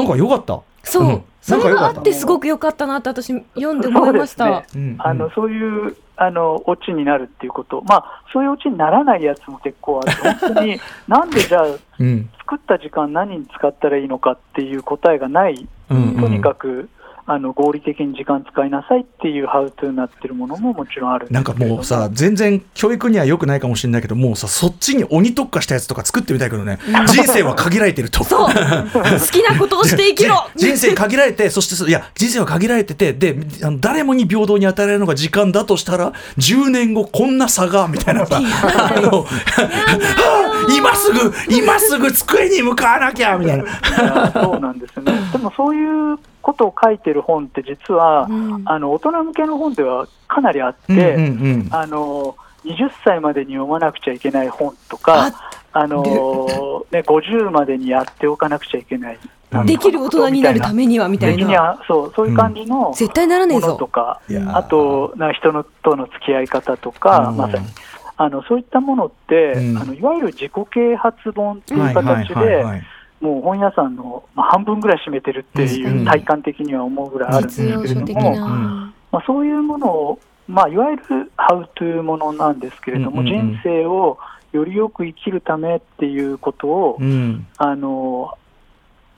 なんか良かった。そう、うん。それがあってすごく良かったなって私読んで思いました。あのそういうあのオチになるっていうこと、まあ、そういうオチにならないやつも結構あって、本当に なんでじゃあ、うん。作った時間、何に使ったらいいのかっていう答えがない、うんうん。とにかくあの合理的に時間使いなさいっていうハウトゥーになってるものももちろんあるなんかもうさ、全然教育には良くないかもしれないけど、もうさ、そっちに鬼特化したやつとか作ってみたいけどね、人生は限られてると。そう。好きなことをして生きろ。人生限られて、そしてそ、いや、人生は限られてて、で、あの誰もに平等に与えられるのが時間だとしたら、10年後こんな差が、みたいな。さ、あの、は あ今すぐ、今すぐ机に向かわなきゃ、みたいな。そうなんですよね。でもそういうことを書いてる本って実は、うんあの大人向けの本ではかなりあって、うんうんうんあの20歳までに読まなくちゃいけない本とか、あのね、50までにやっておかなくちゃいけない。できる大人になるためにはみたいな。そうそういう感じの絶対ならねえものとぞ。か、あとな人のとの付き合い方とか、うんまさにあのそういったものって、うんあのいわゆる自己啓発本というはいはい形はいはで、い。もう本屋さんの、まあ、半分ぐらい占めてるっていう、うん体感的には思うぐらいあるんですけれども。まあ、そういうものを、まあ、いわゆるハウトゥーものなんですけれども、人生をよりよく生きるためっていうことを、うん。あの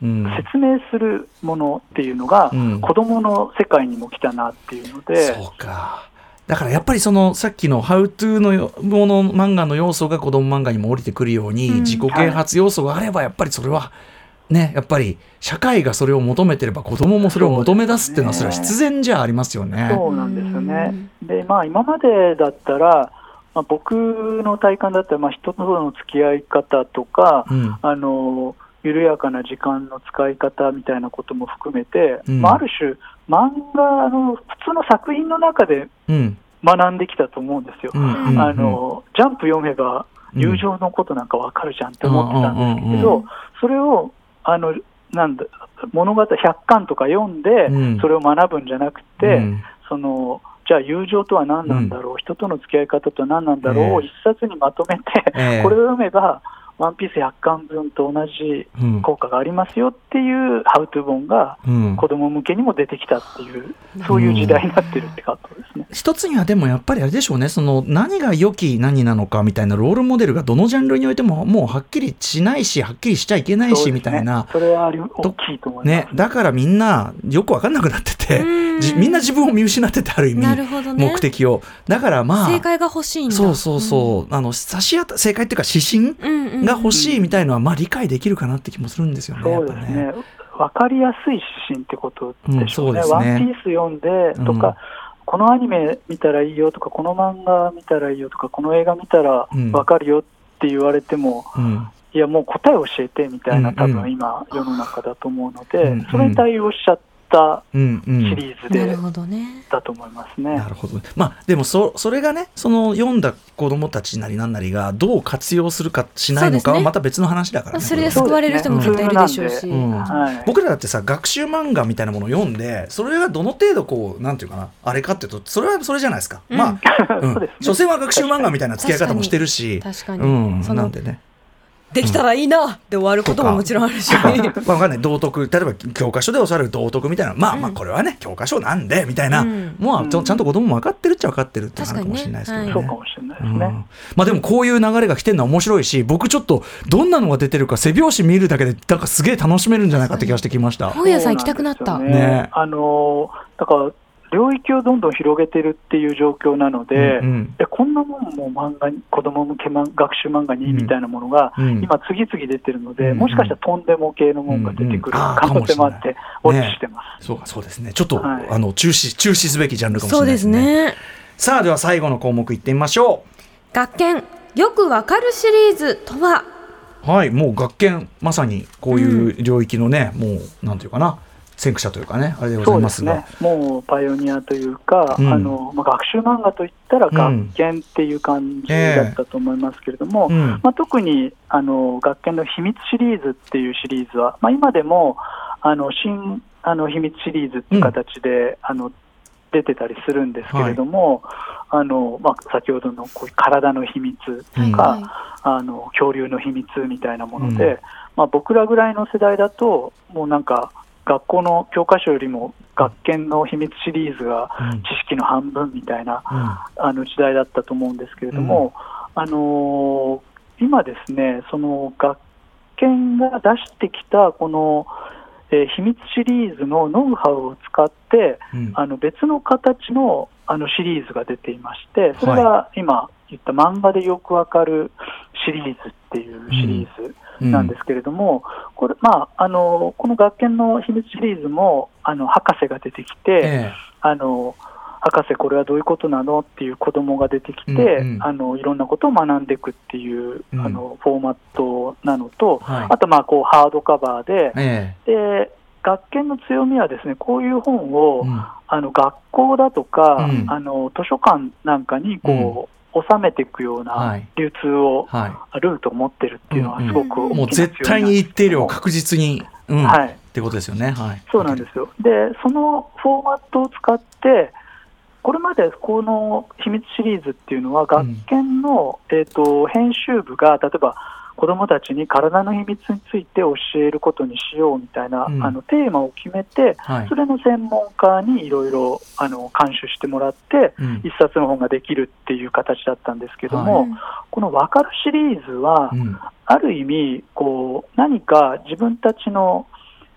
うん。説明するものっていうのが、うん。子供の世界にも来たなっていうので、そうか。だからやっぱりそのさっきの「ハウトゥーのよもの漫画の要素が子供漫画にも降りてくるように、うん自己啓発要素があればやっぱりそれはねやっぱり社会がそれを求めてれば子供もそれを求め出すっていうのはそれは必然じゃありますよね。そうなんですよね。で、まあ、今までだったら、まあ、僕の体感だったら、まあ、人との付き合い方とか、うんあの緩やかな時間の使い方みたいなことも含めて、うん。まあ、ある種、漫画の普通の作品の中でうん。学んできたと思うんですよ。うん。うん。うんあのジャンプ読めばうん。友情のことなんかわかるじゃんって思ってたんですけうんうんうんど、それをあのなんだ物語100巻とか読んでうん。それを学ぶんじゃなくて、うん。そのじゃあ友情とは何なんだろう、人との付き合い方とは何なんだろう？をえ。え一冊にまとめて、ええ。これを読めば、ワンピース100巻分と同じうん。効果がありますよっていうハウトゥー本がうん。子供向けにも出てきたっていう、そういう時代になってるってことですね。一つにはでもやっぱりあれでしょうね。その何が良き何なのかみたいなロールモデルがどのジャンルにおいてももうはっきりしないしはっきりしちゃいけないしみたいな。それはあり大きいと思います。ね、だからみんなよく分かんなくなってて、じみんな自分を見失っててある意味ね。目的を。だからまあ正解が欲しいんだ。そうそうそう、あの差し当た正解っていうか指針うんうんうんが欲しいみたいのはまあ理解できるかなって気もするんですよね。そうですやっぱね。わかりやすい指針ってことでしょうね。うんそうね。ワンピース読んでとか、うん。このアニメ見たらいいよとか、この漫画見たらいいよとか、この映画見たらうん。わかるよって言われても、うん。いや、もう答え教えてみたいな、多うんうん。分今、世の中だと思うので、うんうん。それに対応しちゃったうんうん。シリーズで、なるほどね。だと思いますね。なるほど。まあでもそそれがねその読んだ子供たちなりなんなりがどう活用するかしないのかはまた別の話だからね。それでこれは。救われる人も絶対いるでしょうし、うんはい。僕らだってさ学習漫画みたいなものを読んでそれがどの程度こうなんていうかなあれかっていうとそれはそれじゃないですか、うん。まあ、うん。所詮は学習漫画みたいな付き合い方もしてるし。確かに。うん、そのなんでねできたらいいなで終わることももちろんあるし。ま あわかんない。道徳例えば教科書で教わる道徳みたいな。まあまあこれはね教科書なんでみたいな、うん。もうちゃんちゃんと子供も分かってるっちゃ分かってるっていうのあるかもしれないですけどね。確そうかもしれないですうんね。まあでもこういう流れが来てるのは面白いし僕ちょっとどんなのが出てるか背表紙見るだけでなんかすげえ楽しめるんじゃないかって気がしてきました。本屋さん行きたくなった。ね。あのだから領域をどんどん広げてるっていう状況なので、うんうん。えこんなもんも漫画に子供向け漫学習漫画にうんみたいなものが、うん。今次々出てるので、うんもしかしたらとんでも系のものが出てくる可能性もあって、ウォッチしてます。そうかそうですね。ちょっと、はい。あの中止中止すべきジャンルかもしそうでれないですすね。ねさあでは最後の項目いってみましょ学研よくわかるシリーズとは？う。はいもう学研まさにこういう領域のね、もうなんていうかな先駆者というかねあれでござそいうますすね、もうパイオニアというか、うん。あのまあ、学習漫画といったら学研っていう感じだったと思いますけれども、うん。まあ、特にあの学研の秘密シリーズっていうシリーズは、まあ、今でもあの新あの秘密シリーズっていう形で、あの出てたりするんですけれども、あのまあ、先ほどのこういう体の秘密とうんか、はい。あの恐竜の秘密みたいなもので、うん。まあ、僕らぐらいの世代だと、もうなんか、学校の教科書よりも学研の秘密シリーズがうん。知識の半分みたいな、うん。あの時代だったと思うんですけれども、あのー今ですね、その学研が出してきたこの、えー秘密シリーズのノウハウを使って、うん。あの別の形のあのシリーズが出ていまして、それが今言った漫画でよくわかるシリーズっていうシリーズなんですけれども、これまあ、あのこの学研の秘密シリーズもあの博士が出てきて、えあの博士、これはどういうことなのっていう子供が出てきて、うんうん。あのいろんなことを学んでいくっていう、うん。あのフォーマットなのと、はい。あとまあこうハードカバーで、えで学研の強みはですねこういう本を、えうん。あの学校だとか、うん。あの図書館なんかにこう、収めていくようはない。流通を、はルートを持ってるっていうのはすごく大きな強みい、もう絶対に一定量確実に、うん。はい。ってことですよね。はい、そうなんですよ。で、そのフォーマットを使って、これまでこの秘密シリーズっていうのは、学研の、えー、と編集部が、例えば子どもたちに体の秘密について教えることにしようみたいな、うん。あのテーマを決めて、はい。それの専門家にいろいろあの監修してもらって、うん。一冊の本ができるっていう形だったんですけども、この「わかる」シリーズは、うん。ある意味こう、何か自分たちの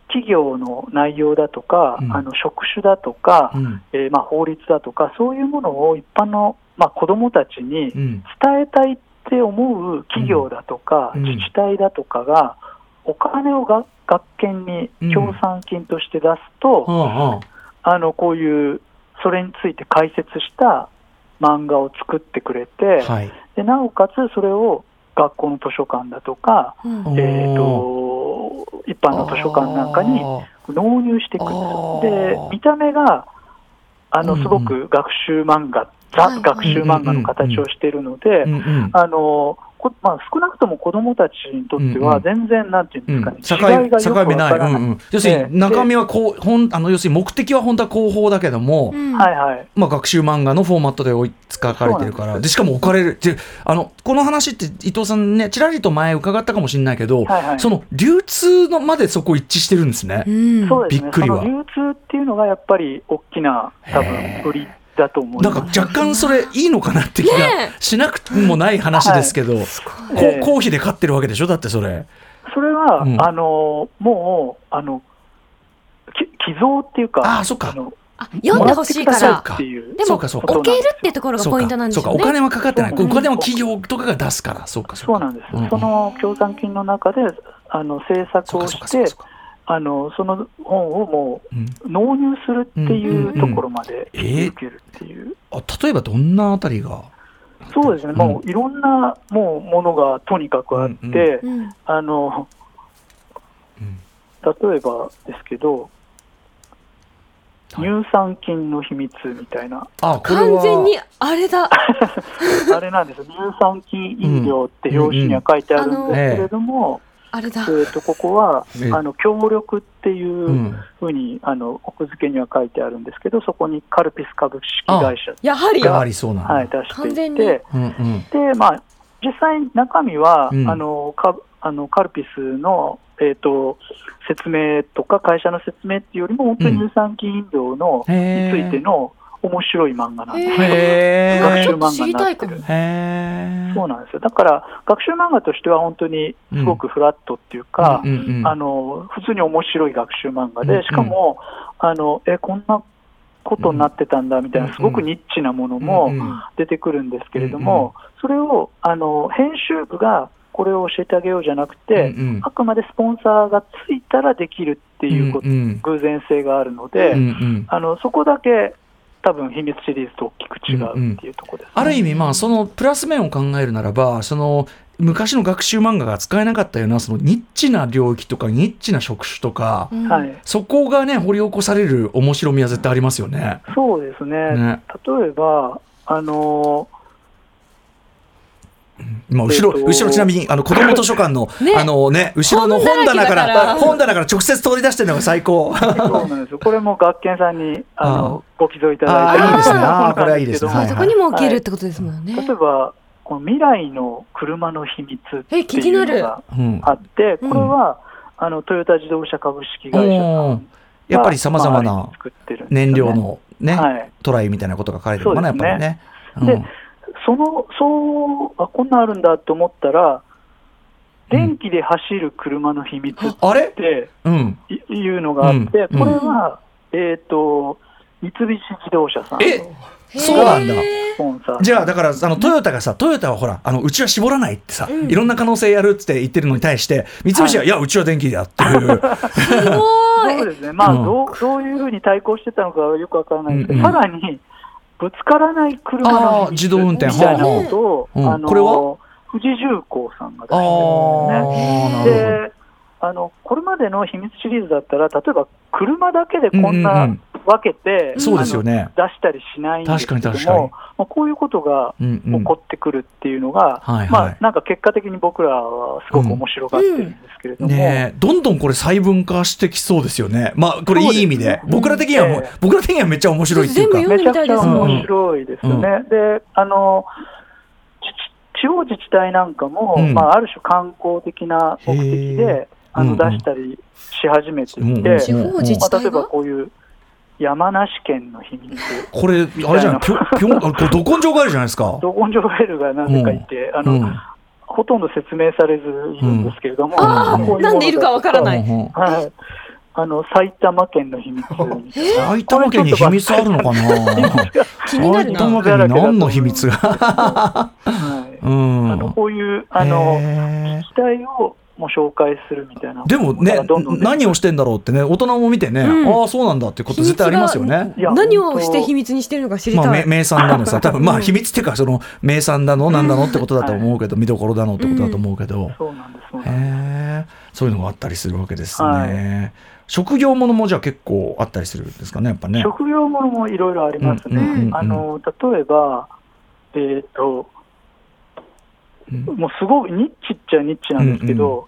企業の内容だとか、うん。あの職種だとか、うん。えーまあ、法律だとか、そういうものを一般の、まあ、子どもたちにうん。伝えたいって思う企業だとか、うん。自治体だとかが、お金をが学研に協賛金として出すと、はあのこういうそれについて解説した漫画を作ってくれて、あはい。でなおかつそれを学校の図書館だとか、うん。えー、と一般の図書館なんかに納入していくんですよ。で見た目があのすごく学習漫画、はいザ学習漫画の形をしているので、あのまあ、少なくとも子どもたちにとっては全然なんていうんですかね、違いがよく境目ない、うんうん、要するに中身はこうほんあの要するに目的は本当は広報だけども、うんまあ、学習漫画のフォーマットで追いつかれてるからでしかも置かれるであのこの話って伊藤さんねちらりと前伺ったかもしれないけど、はいはいその流通のまでそこ一致してるんですね。うん、びっくりは流通っていうのがやっぱり大きな多分売りだと思いなん。か若干それいいのかなって気がねしなくもない話ですけど、こええう公費で買ってるわけでしょ？だってそれ。それは、うん。あのもうあのき寄贈っていうかああそっか。読んでほしいかもらでもそうかそうか。置けるっていうところがポイントなんですそうか、およね金はかかってない。お金も企業とかが出すから、そうか、か。そうなんです、うんその協賛金の中であの制作そうか、をして。あのその本をもうん。う納入するっていうところまでうんうん。うん受けるっていう、あ例えばどんなあたりが？そうですね、もういろんなもうものがとにかくあって、うんうん。あのうん例えばですけど、はい。乳酸菌の秘密みたいな、あ、これは。完全にあれだ。あれなんです。よ、乳酸菌飲料って表紙には書いてあるんですけれども、あれだ。えー、とここはええあの協力っていううん。ふうに、あの奥付けには書いてあるんですけど、そこにカルピス株式会社、やはり？やはりそうなんだ。はい、出していて、うんうん。でまあ、実際、中身は、うん。あのカあのカルピスの、えー、と説明とか、会社の説明っていうよりも、本当に乳酸菌飲料の、についての面白い漫画なんです学習漫画になってる。そうなんですよ。だから、学習漫画としては本当にすごくフラットっていうか、うんうんうんあの普通に面白い学習漫画うんで、しかも、あのえこんなことになってたんだみたいうんな、すごくニッチなものも出てくるんですけれども、それをあの編集部がこれを教えてあげようじゃなくて、うんうん。あくまでスポンサーがついたらできるっていうこと、うんうん。偶然性があるので、うんうん。あのそこだけ多分秘密シリーズと大きく違うっていうところです、ね。ある意味、まあ、そのプラス面を考えるならば、その昔の学習漫画が使えなかったような、そのニッチな領域とか、ニッチな職種とか、うん。はい、そこがね、掘り起こされる面白みは絶対ありますよね。そうですね。ね。例えばあのまあ、後ろ、えっと後ろちなみに、あの、子供図書館の、ね。あのね、後ろの本本棚か、棚だから。ら本棚から直接通り出してるのが最高。そうなんですよ。これも学研さんにあのご寄贈いたあだいて。あいいですね。あーこれはいいですね。そこにも置けるってことですもんね。例えばこの未来の車の秘密ってえ気にいなる。うのがうんあって、うん。これはあのトヨタ自動車株式会社さんやっぱり様々まあな作ってるんですよね。燃料のね、はい。トライみたいなことが書かれてるのかな、やっぱりね。うんそのそうあこんなんあるんだと思ったら電気で走る車の秘密っあれ？てうん。いいうのがあって、うん。これは、えっ、と三菱自動車さんそうなんだ。スポンサー。じゃあ、だから、あの、トヨタがさ、トヨタはほら、あの、うちは絞らないってさ、うん。いろんな可能性やるって言ってるのに対して、三菱は、い、や、うちは電気だっていう。すごい。そうですね、まあ、うん。どうどういうふうに対抗してたのかはよくわからないんですけど、うん。うん。さらにぶつからない車の自動運転。みたいなことを、はあのこれは？富士重工さんが出あしてるんですよね。であのこれまでの秘密シリーズだったら、例えば車だけでこんうんうんうなん分けて、そうですよね。出したりしないんですけど確かに確かに。も、まあ、こういうことがうんうん。起こってくるっていうのが、はいはい。まあ、なんか結果的に僕らはすごく面白がってるんですけれども、ねえ。どんどんこれ細分化してきそうですよね。まあ、これいい意味で。ですね。僕ら的にはもう、ええ。僕ら的にはめっちゃ面白いっていうか。めちゃくちゃ面白いですよね。で、あの、ち地方自治体なんかも、うん。まあ、ある種観光的な目的へで、あの、うんうん。出したりし始めていて、うんうん地方自治まあ、例えばこういう山梨県の秘密、これ、あれじゃない、ぴょ、ぴょん、これど根性があるじゃないですか。ド根性ガエルがなぜかいて、あの、うん。ほとんど説明されずいるんですけれども、なんでいるかわからない。はい。あの、埼玉県の秘密。埼玉県に秘密あるのかな？埼な。玉県に何の秘密が？あの、こういう、あの、へ自治体をもう紹介するみたいな。ーでもねどんどん、ね何をしてんだろうってね、大人も見てね、うんああ、そうなんだってこと絶対ありますよね。何をして秘密にしてるのか知りまあ、たい。め名産なのさ、多分まあ秘密っていうか、その名産だの、なんだのってことだと思うけど、見どころだのってことだと思うけど、そうなんです。そうなんですへえ、そういうのがあったりするわけですはね。職業ものもじゃあ結構あったりするんですかね、やっぱね。職業ものもいろいろありますね。あの例えば、えっ、と、うんもうすごいニッチっちゃニッチなんですけど、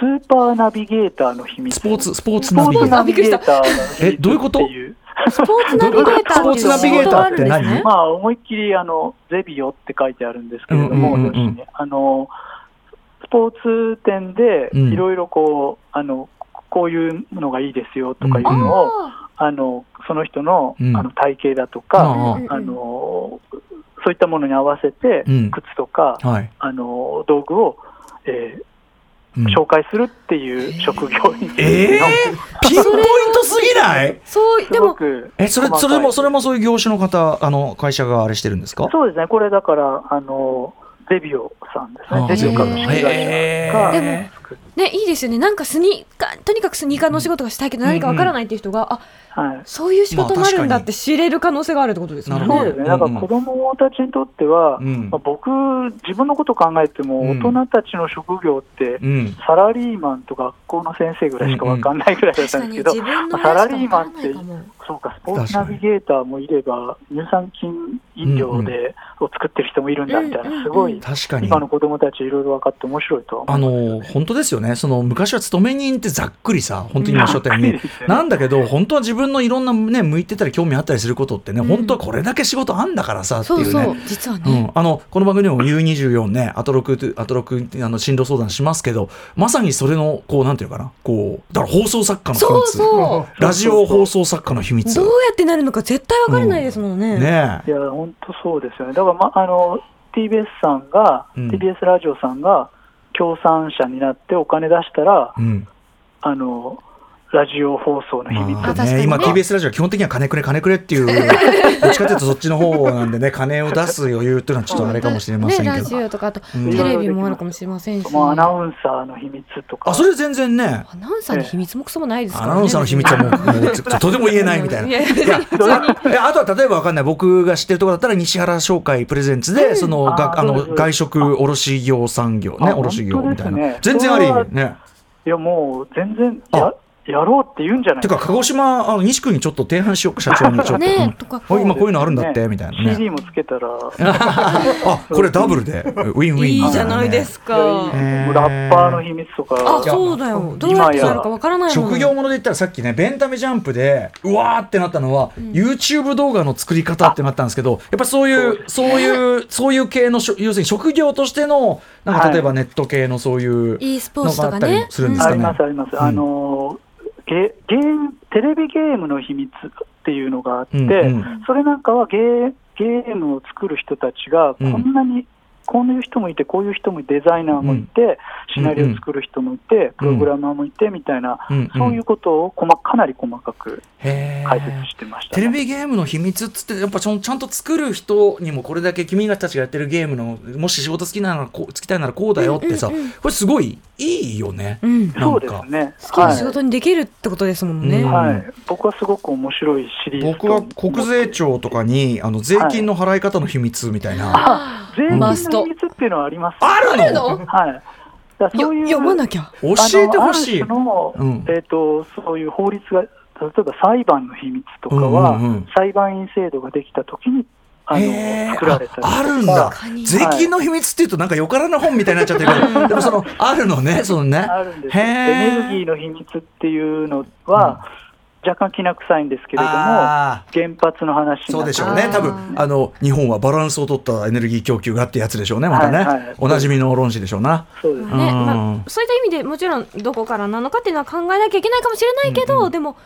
スーパーナビゲーターの秘密。スポーツ、スポーツスポナビゲーター。ーツナビゲーターの秘密えどういうこと？っていうスポーツナビゲーターっていうスポーツナビゲーターって仕事があるんです何ね。まあ、思いっきりあのゼビオって書いてあるんですけれども、うんうんうん。うんあのスポーツ店でうん。いろいろこう、あのこういうのがいいですよとかいうのを、あのその人の,、うん。あの体型だとあか、ああのそういったものに合わせて、うん。靴とか、はい。あの道具を、えーうん。紹介するっていう職業にええピンポイントすぎない？そうすごでもくえそれそれもそれもそういう業種の方あの会社があれしてるんですか？そうですね、これだから、あのゼビオさんですあね、ゼビオ株式会社がへ作っねいいですよね。なんかスニーカーとにかくスニーカーのお仕事がしたいけど何かわからないっていう人が、あはい。そういう仕事もあるんだって知れる可能性があるってことですね。そうですね、だから子供たちにとっては、うん。まあ、僕、自分のこと考えても、うん。大人たちの職業って、うん。サラリーマンと学校の先生ぐらいしか分かんないぐらいだったんですけど、確かに自分のまあサラリーマンってかわからないかもそうか、スポーツナビゲーターもいれば、乳酸菌飲料で、を作ってる人もいるんだみたいな、すごい、確かに。今の子供たち、いろいろ分かって面白いとはあ思いますよのね。本当ですよね、その昔は勤め人ってざっくりさ、本当に今おっしゃったように、なんだけど、本当は自分のいろんなね、向いてたり、興味あったりすることってね、本当はこれだけ仕事あんだからさっていうね。そうそう実はうね、ん、あのこの番組でも U24 ね、アトロク、アトロクあの進路相談しますけど、まさにそれの、こう、なんていうかな、こう、だから放送作家の秘そう密、そう。ラジオ放送作家の秘密。どうやってなるのか絶対わからないですもん。ね。ねいや、本当そうですよね。だから、ま、あの、TBS さんが、うん。TBS ラジオさんが、協賛者になってお金出したら、うん。あの、ラジオ放送の秘密。ねね、今 TBS ラジオは基本的には金くれ金くれっていう どっちかというとそっちの方なんでね金を出す余裕っていうのはちょっとあれかもしれませんね、ラけど、ジオとかあと、うん。テレビもあるかもしれませんし、もうアナウンサーの秘密とか、あそれ全然ね。アナウンサーの秘密もクソもないですからね。アナウンサーの秘密はもう とても言えないみたいな。いやあ あとは例えばわかんない。僕が知ってるところだったら西原商会プレゼンツで、そのがあのあそうです。外食卸業産業ねあ卸業みたいな、本当ですね全然ありね。いや、もう全然あややろうって言うんじゃないてか鹿児島あの西区にちょっと提案しようか社長にちょっと、ねうん。とかお今こういうのあるんだって、みたいな。ね。CD もつけたら、あこれダブルで。ウィンウィンいいじゃないですか。ラッパーの秘密とか、あ、そうだよ。どうやってなるかわからないもん。職業もので言ったらさっきねベンタメジャンプでうわーってなったのは、YouTube 動画の作り方ってなったんですけどやっぱそういうそういうそういう系のしょ要するに職業としてのなんかはい例えばネット系のそういう e スポーのツとかねがあったり。するんですかね。あります、あります。ん。あのゲゲームテレビゲームの秘密っていうのがあって、うんうん。それなんかはゲーゲームを作る人たちがこんなに、こういう人もいて、こういう人もデザイナーもいて、シナリオ作る人もいて、プログラマーもいてみたいな、そういうことを細かなり細かく解説してました、テレね。ビゲームの秘密っつってやっぱちゃんちゃんと作る人にもこれだけ君たちがやってるゲームのもし仕事好きならこうつきたいならこうだよってさ、これすごいいいよね。うん。なんそうですかね。好きなはい。仕事にできるってことですもんね。うん。はい、僕はすごく面白いシリーズ僕は国税庁とかにあの税金の払い方の秘密みたいな、あ税金のマスト秘密っていうのはあります、あるの？はい。だからよそういう読まなきゃ。教えてほしい。あのうん。えー、とそういう法律が、例えば裁判の秘密とかは、うんうんうん。裁判員制度ができたときにあの作られたりああるんだ。税金の秘密っていうとなんかよからぬ本みたいになっちゃってる。けどでもそのあるのねそのね。あるんですへエネルギーーの秘密っていうのは、若干きな臭いんですけれども、原発の話そうでしょうね。多分あの日本はバランスを取ったエネルギー供給がってやつでしょうねまたね、はいはい。おなじみの論旨でしょうな。そうですね。そういった意味でもちろんどこからなのかっていうのは考えなきゃいけないかもしれないけど、でも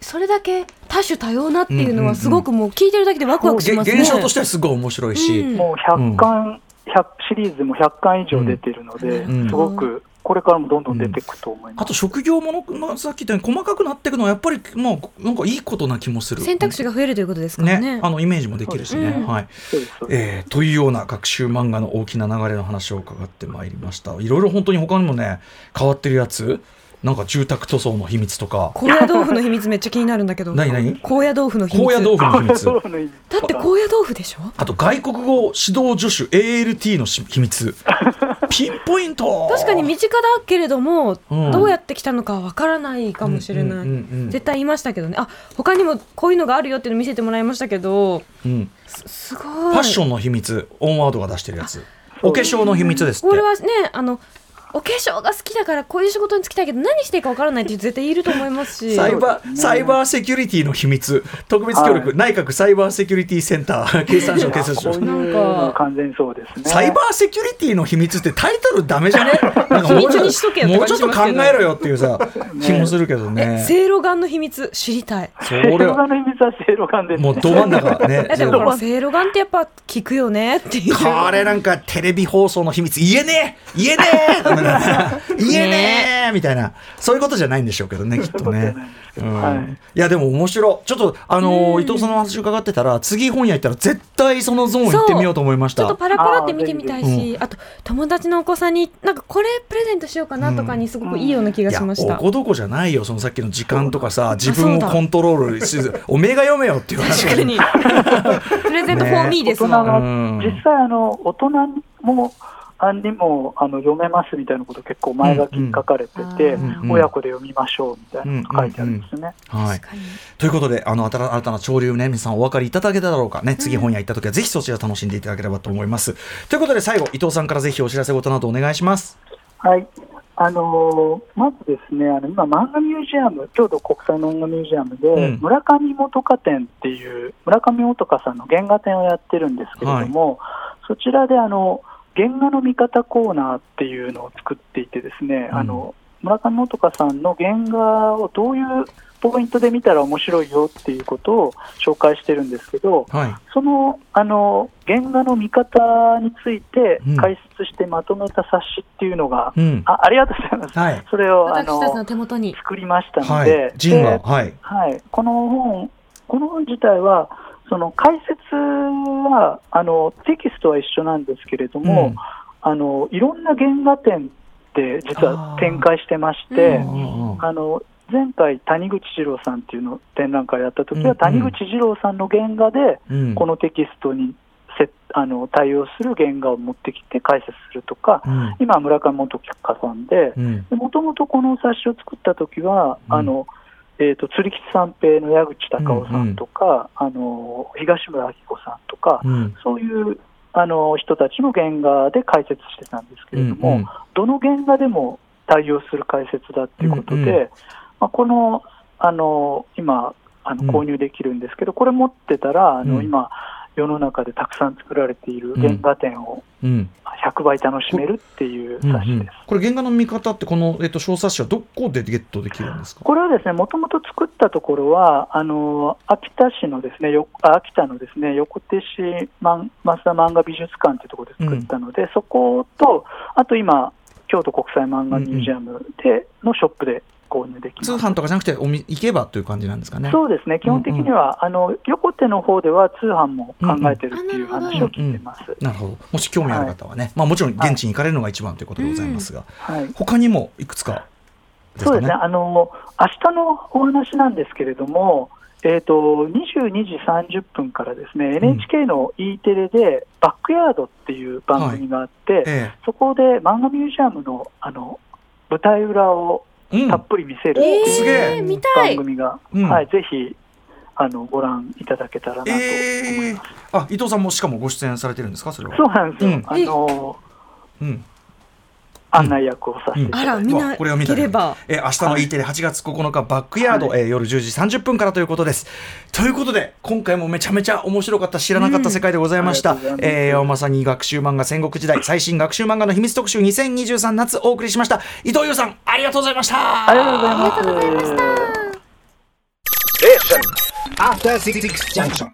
それだけ多種多様なっていうのはすごくもう聞いてるだけでワクワクしますね。現象としてはすごい面白いし、うん。もう100巻、100シリーズも100巻以上出てるので、うん。すごくこれからもどんどん出ていくと思います。あと職業もの、まあ、さっき言ったように細かくなっていくのはやっぱりまあなんかいいことな気もする。選択肢が増えるということですからね。ねあのイメージもできるしね、うん。はい。えーというような学習漫画の大きな流れの話を伺ってまいりました。いろいろ本当に他にもね変わってるやつなんか住宅塗装の秘密とか。高野豆腐の秘密めっちゃ気になるんだけど。何何？高野豆腐の秘密。高野豆腐の秘密。だって高野豆腐でしょ？あと外国語指導助手 ALT のし秘密 ピンポイント。確かに身近だけれども、うん。どうやって来たのかわからないかもしれない、絶対言いましたけどね。あ他にもこういうのがあるよっていうの見せてもらいましたけどうん。すすごい。ファッションの秘密オンワードが出してるやつ。お化粧の秘密ですって。これはねあのお化粧が好きだからこういう仕事に就きたいけど何していいかわからないって絶対いると思いますし。サイバー、サイバーセキュリティの秘密。特別協力、はい内閣サイバーセキュリティセンター経産省経産省。こういうのは完全にそうですね。サイバーセキュリティの秘密ってタイトルダメじゃね？なんかもうちょっと考えろよっていうさ、気もするけどえね。せいろがんの秘密知りたい。そセイれはロガンの秘密はセイロガンです、ね。もうど真ん中。ね。え。でもせいろがんってやっぱ効くよねっていう。これなんかテレビ放送の秘密言えねえ！言えねえ 言えねーみたいな、そういうことじゃないんでしょうけどね、きっとね。うん。はい。いやでも面白い。ちょっとあのー伊藤さんの話伺ってたら次本屋行ったら絶対そのゾーン行ってみようと思いました。ちょっとパラパラって見てみたいし、あと友達のお子さんになんかこれプレゼントしようかなとかにすごくいいような気がしました。おこどこじゃないよそのさっきの時間とかさ自分をコントロールしおめえが読めよっていう話。確かに。プレゼントフォーミーですもん。大人のうん。実際あの、大人もあにもあの読めますみたいなこと結構前書きに書かれてて、うんうん親子で読みましょうみたいなこと書いてあるんですね。はい確かに。ということで、あの、新た新たな潮流ね、皆さんお分かりいただけただろうかね、次本屋行った時はぜひそちら楽しんでいただければと思います。ということで、最後、伊藤さんからぜひお知らせ事などお願いします。はい。あのーまずですね、あの今、漫画ミュージアム、京都国際漫画ミュージアムで、うん村上元花展っていう、村上元花さんの原画展をやってるんですけれども、そちらであの原画の見方コーナーっていうのを作っていてですね、うんあの村上元花さんの原画をどういうポイントで見たら面白いよっていうことを紹介してるんですけど、はい。そのあの原画の見方についてうん解説してまとめた冊子っていうのが、うん。あありがとうございます。はい。それをあ私たちのの手元に。作りましたのはではい。はい、この本、この本自体は、その解説はあのテキストは一緒なんですけれども、うん。あのいろんな原画展って実は展開してまして、ああの前回、谷口二郎さんっていうの展覧会やった時は、谷口二郎さんの原画で、うん。このテキストにせあの対応する原画を持ってきて解説するとか、うん。今、村上元香さんで、うん。もともとこの冊子を作った時は、うん。あのえー、と釣り吉三平の矢口隆夫さんとか、あの東村明子さんとか、うん。そういうあの人たちの原画で解説してたんですけれども、うんうん。どの原画でも対応する解説だっていうことで、うんうん。まあ、このあの今あの、うん。購入できるんですけど、これ持ってたら、あのうん。今、世の中でたくさん作られている原画展をうん。100倍楽しめるっていううん冊子です。これ原画の見方ってこの、えっと、小冊子はどこでゲットできるんですか？これはですね、もともと作ったところは、あの秋田市のですね、よあ秋田のですね、横手市マン増田漫画美術館というところで作ったので、そこと、あと今、京都国際漫画ミュージアムでのショップで購入でき。通販とかじゃなくておみ行けばという感じなんですかね。そうですね、基本的には、あの横手の方では通販も考えてるっていう話を聞いてます。なるほど。もし興味ある方はね、まあもちろん現地に行かれるのが一番ということでございますが、はい他にもいくつかですかね？そうですね、あの明日のお話なんですけれども、えー、と22時30分からですね、NHK の E テレで、バックヤードっていう番組があって、えそこで漫画ミュージアムのあの舞台裏をえ。うんたっぷり見せる。えーすげえ。見たい。番組が、うん。はい、ぜひあのご覧いただけたらなと思いえます。ー、あ伊藤さんもしかもご出演されてるんですか、それは。そうなんですよ、うん。あのうん、案内役をさせていただいて、あら、みんうわなこれを見れば。えー明日の E テレ8月9日バックヤード、はえー夜10時30分からということです。ということで今回もめちゃめちゃ面白かった知らなかった世界でございました。うんえーまさに学習漫画戦国時代最新学習漫画の秘密特集2023夏お送りしました伊藤優さんありがとうございました。ありがとうございます。After Six Junction.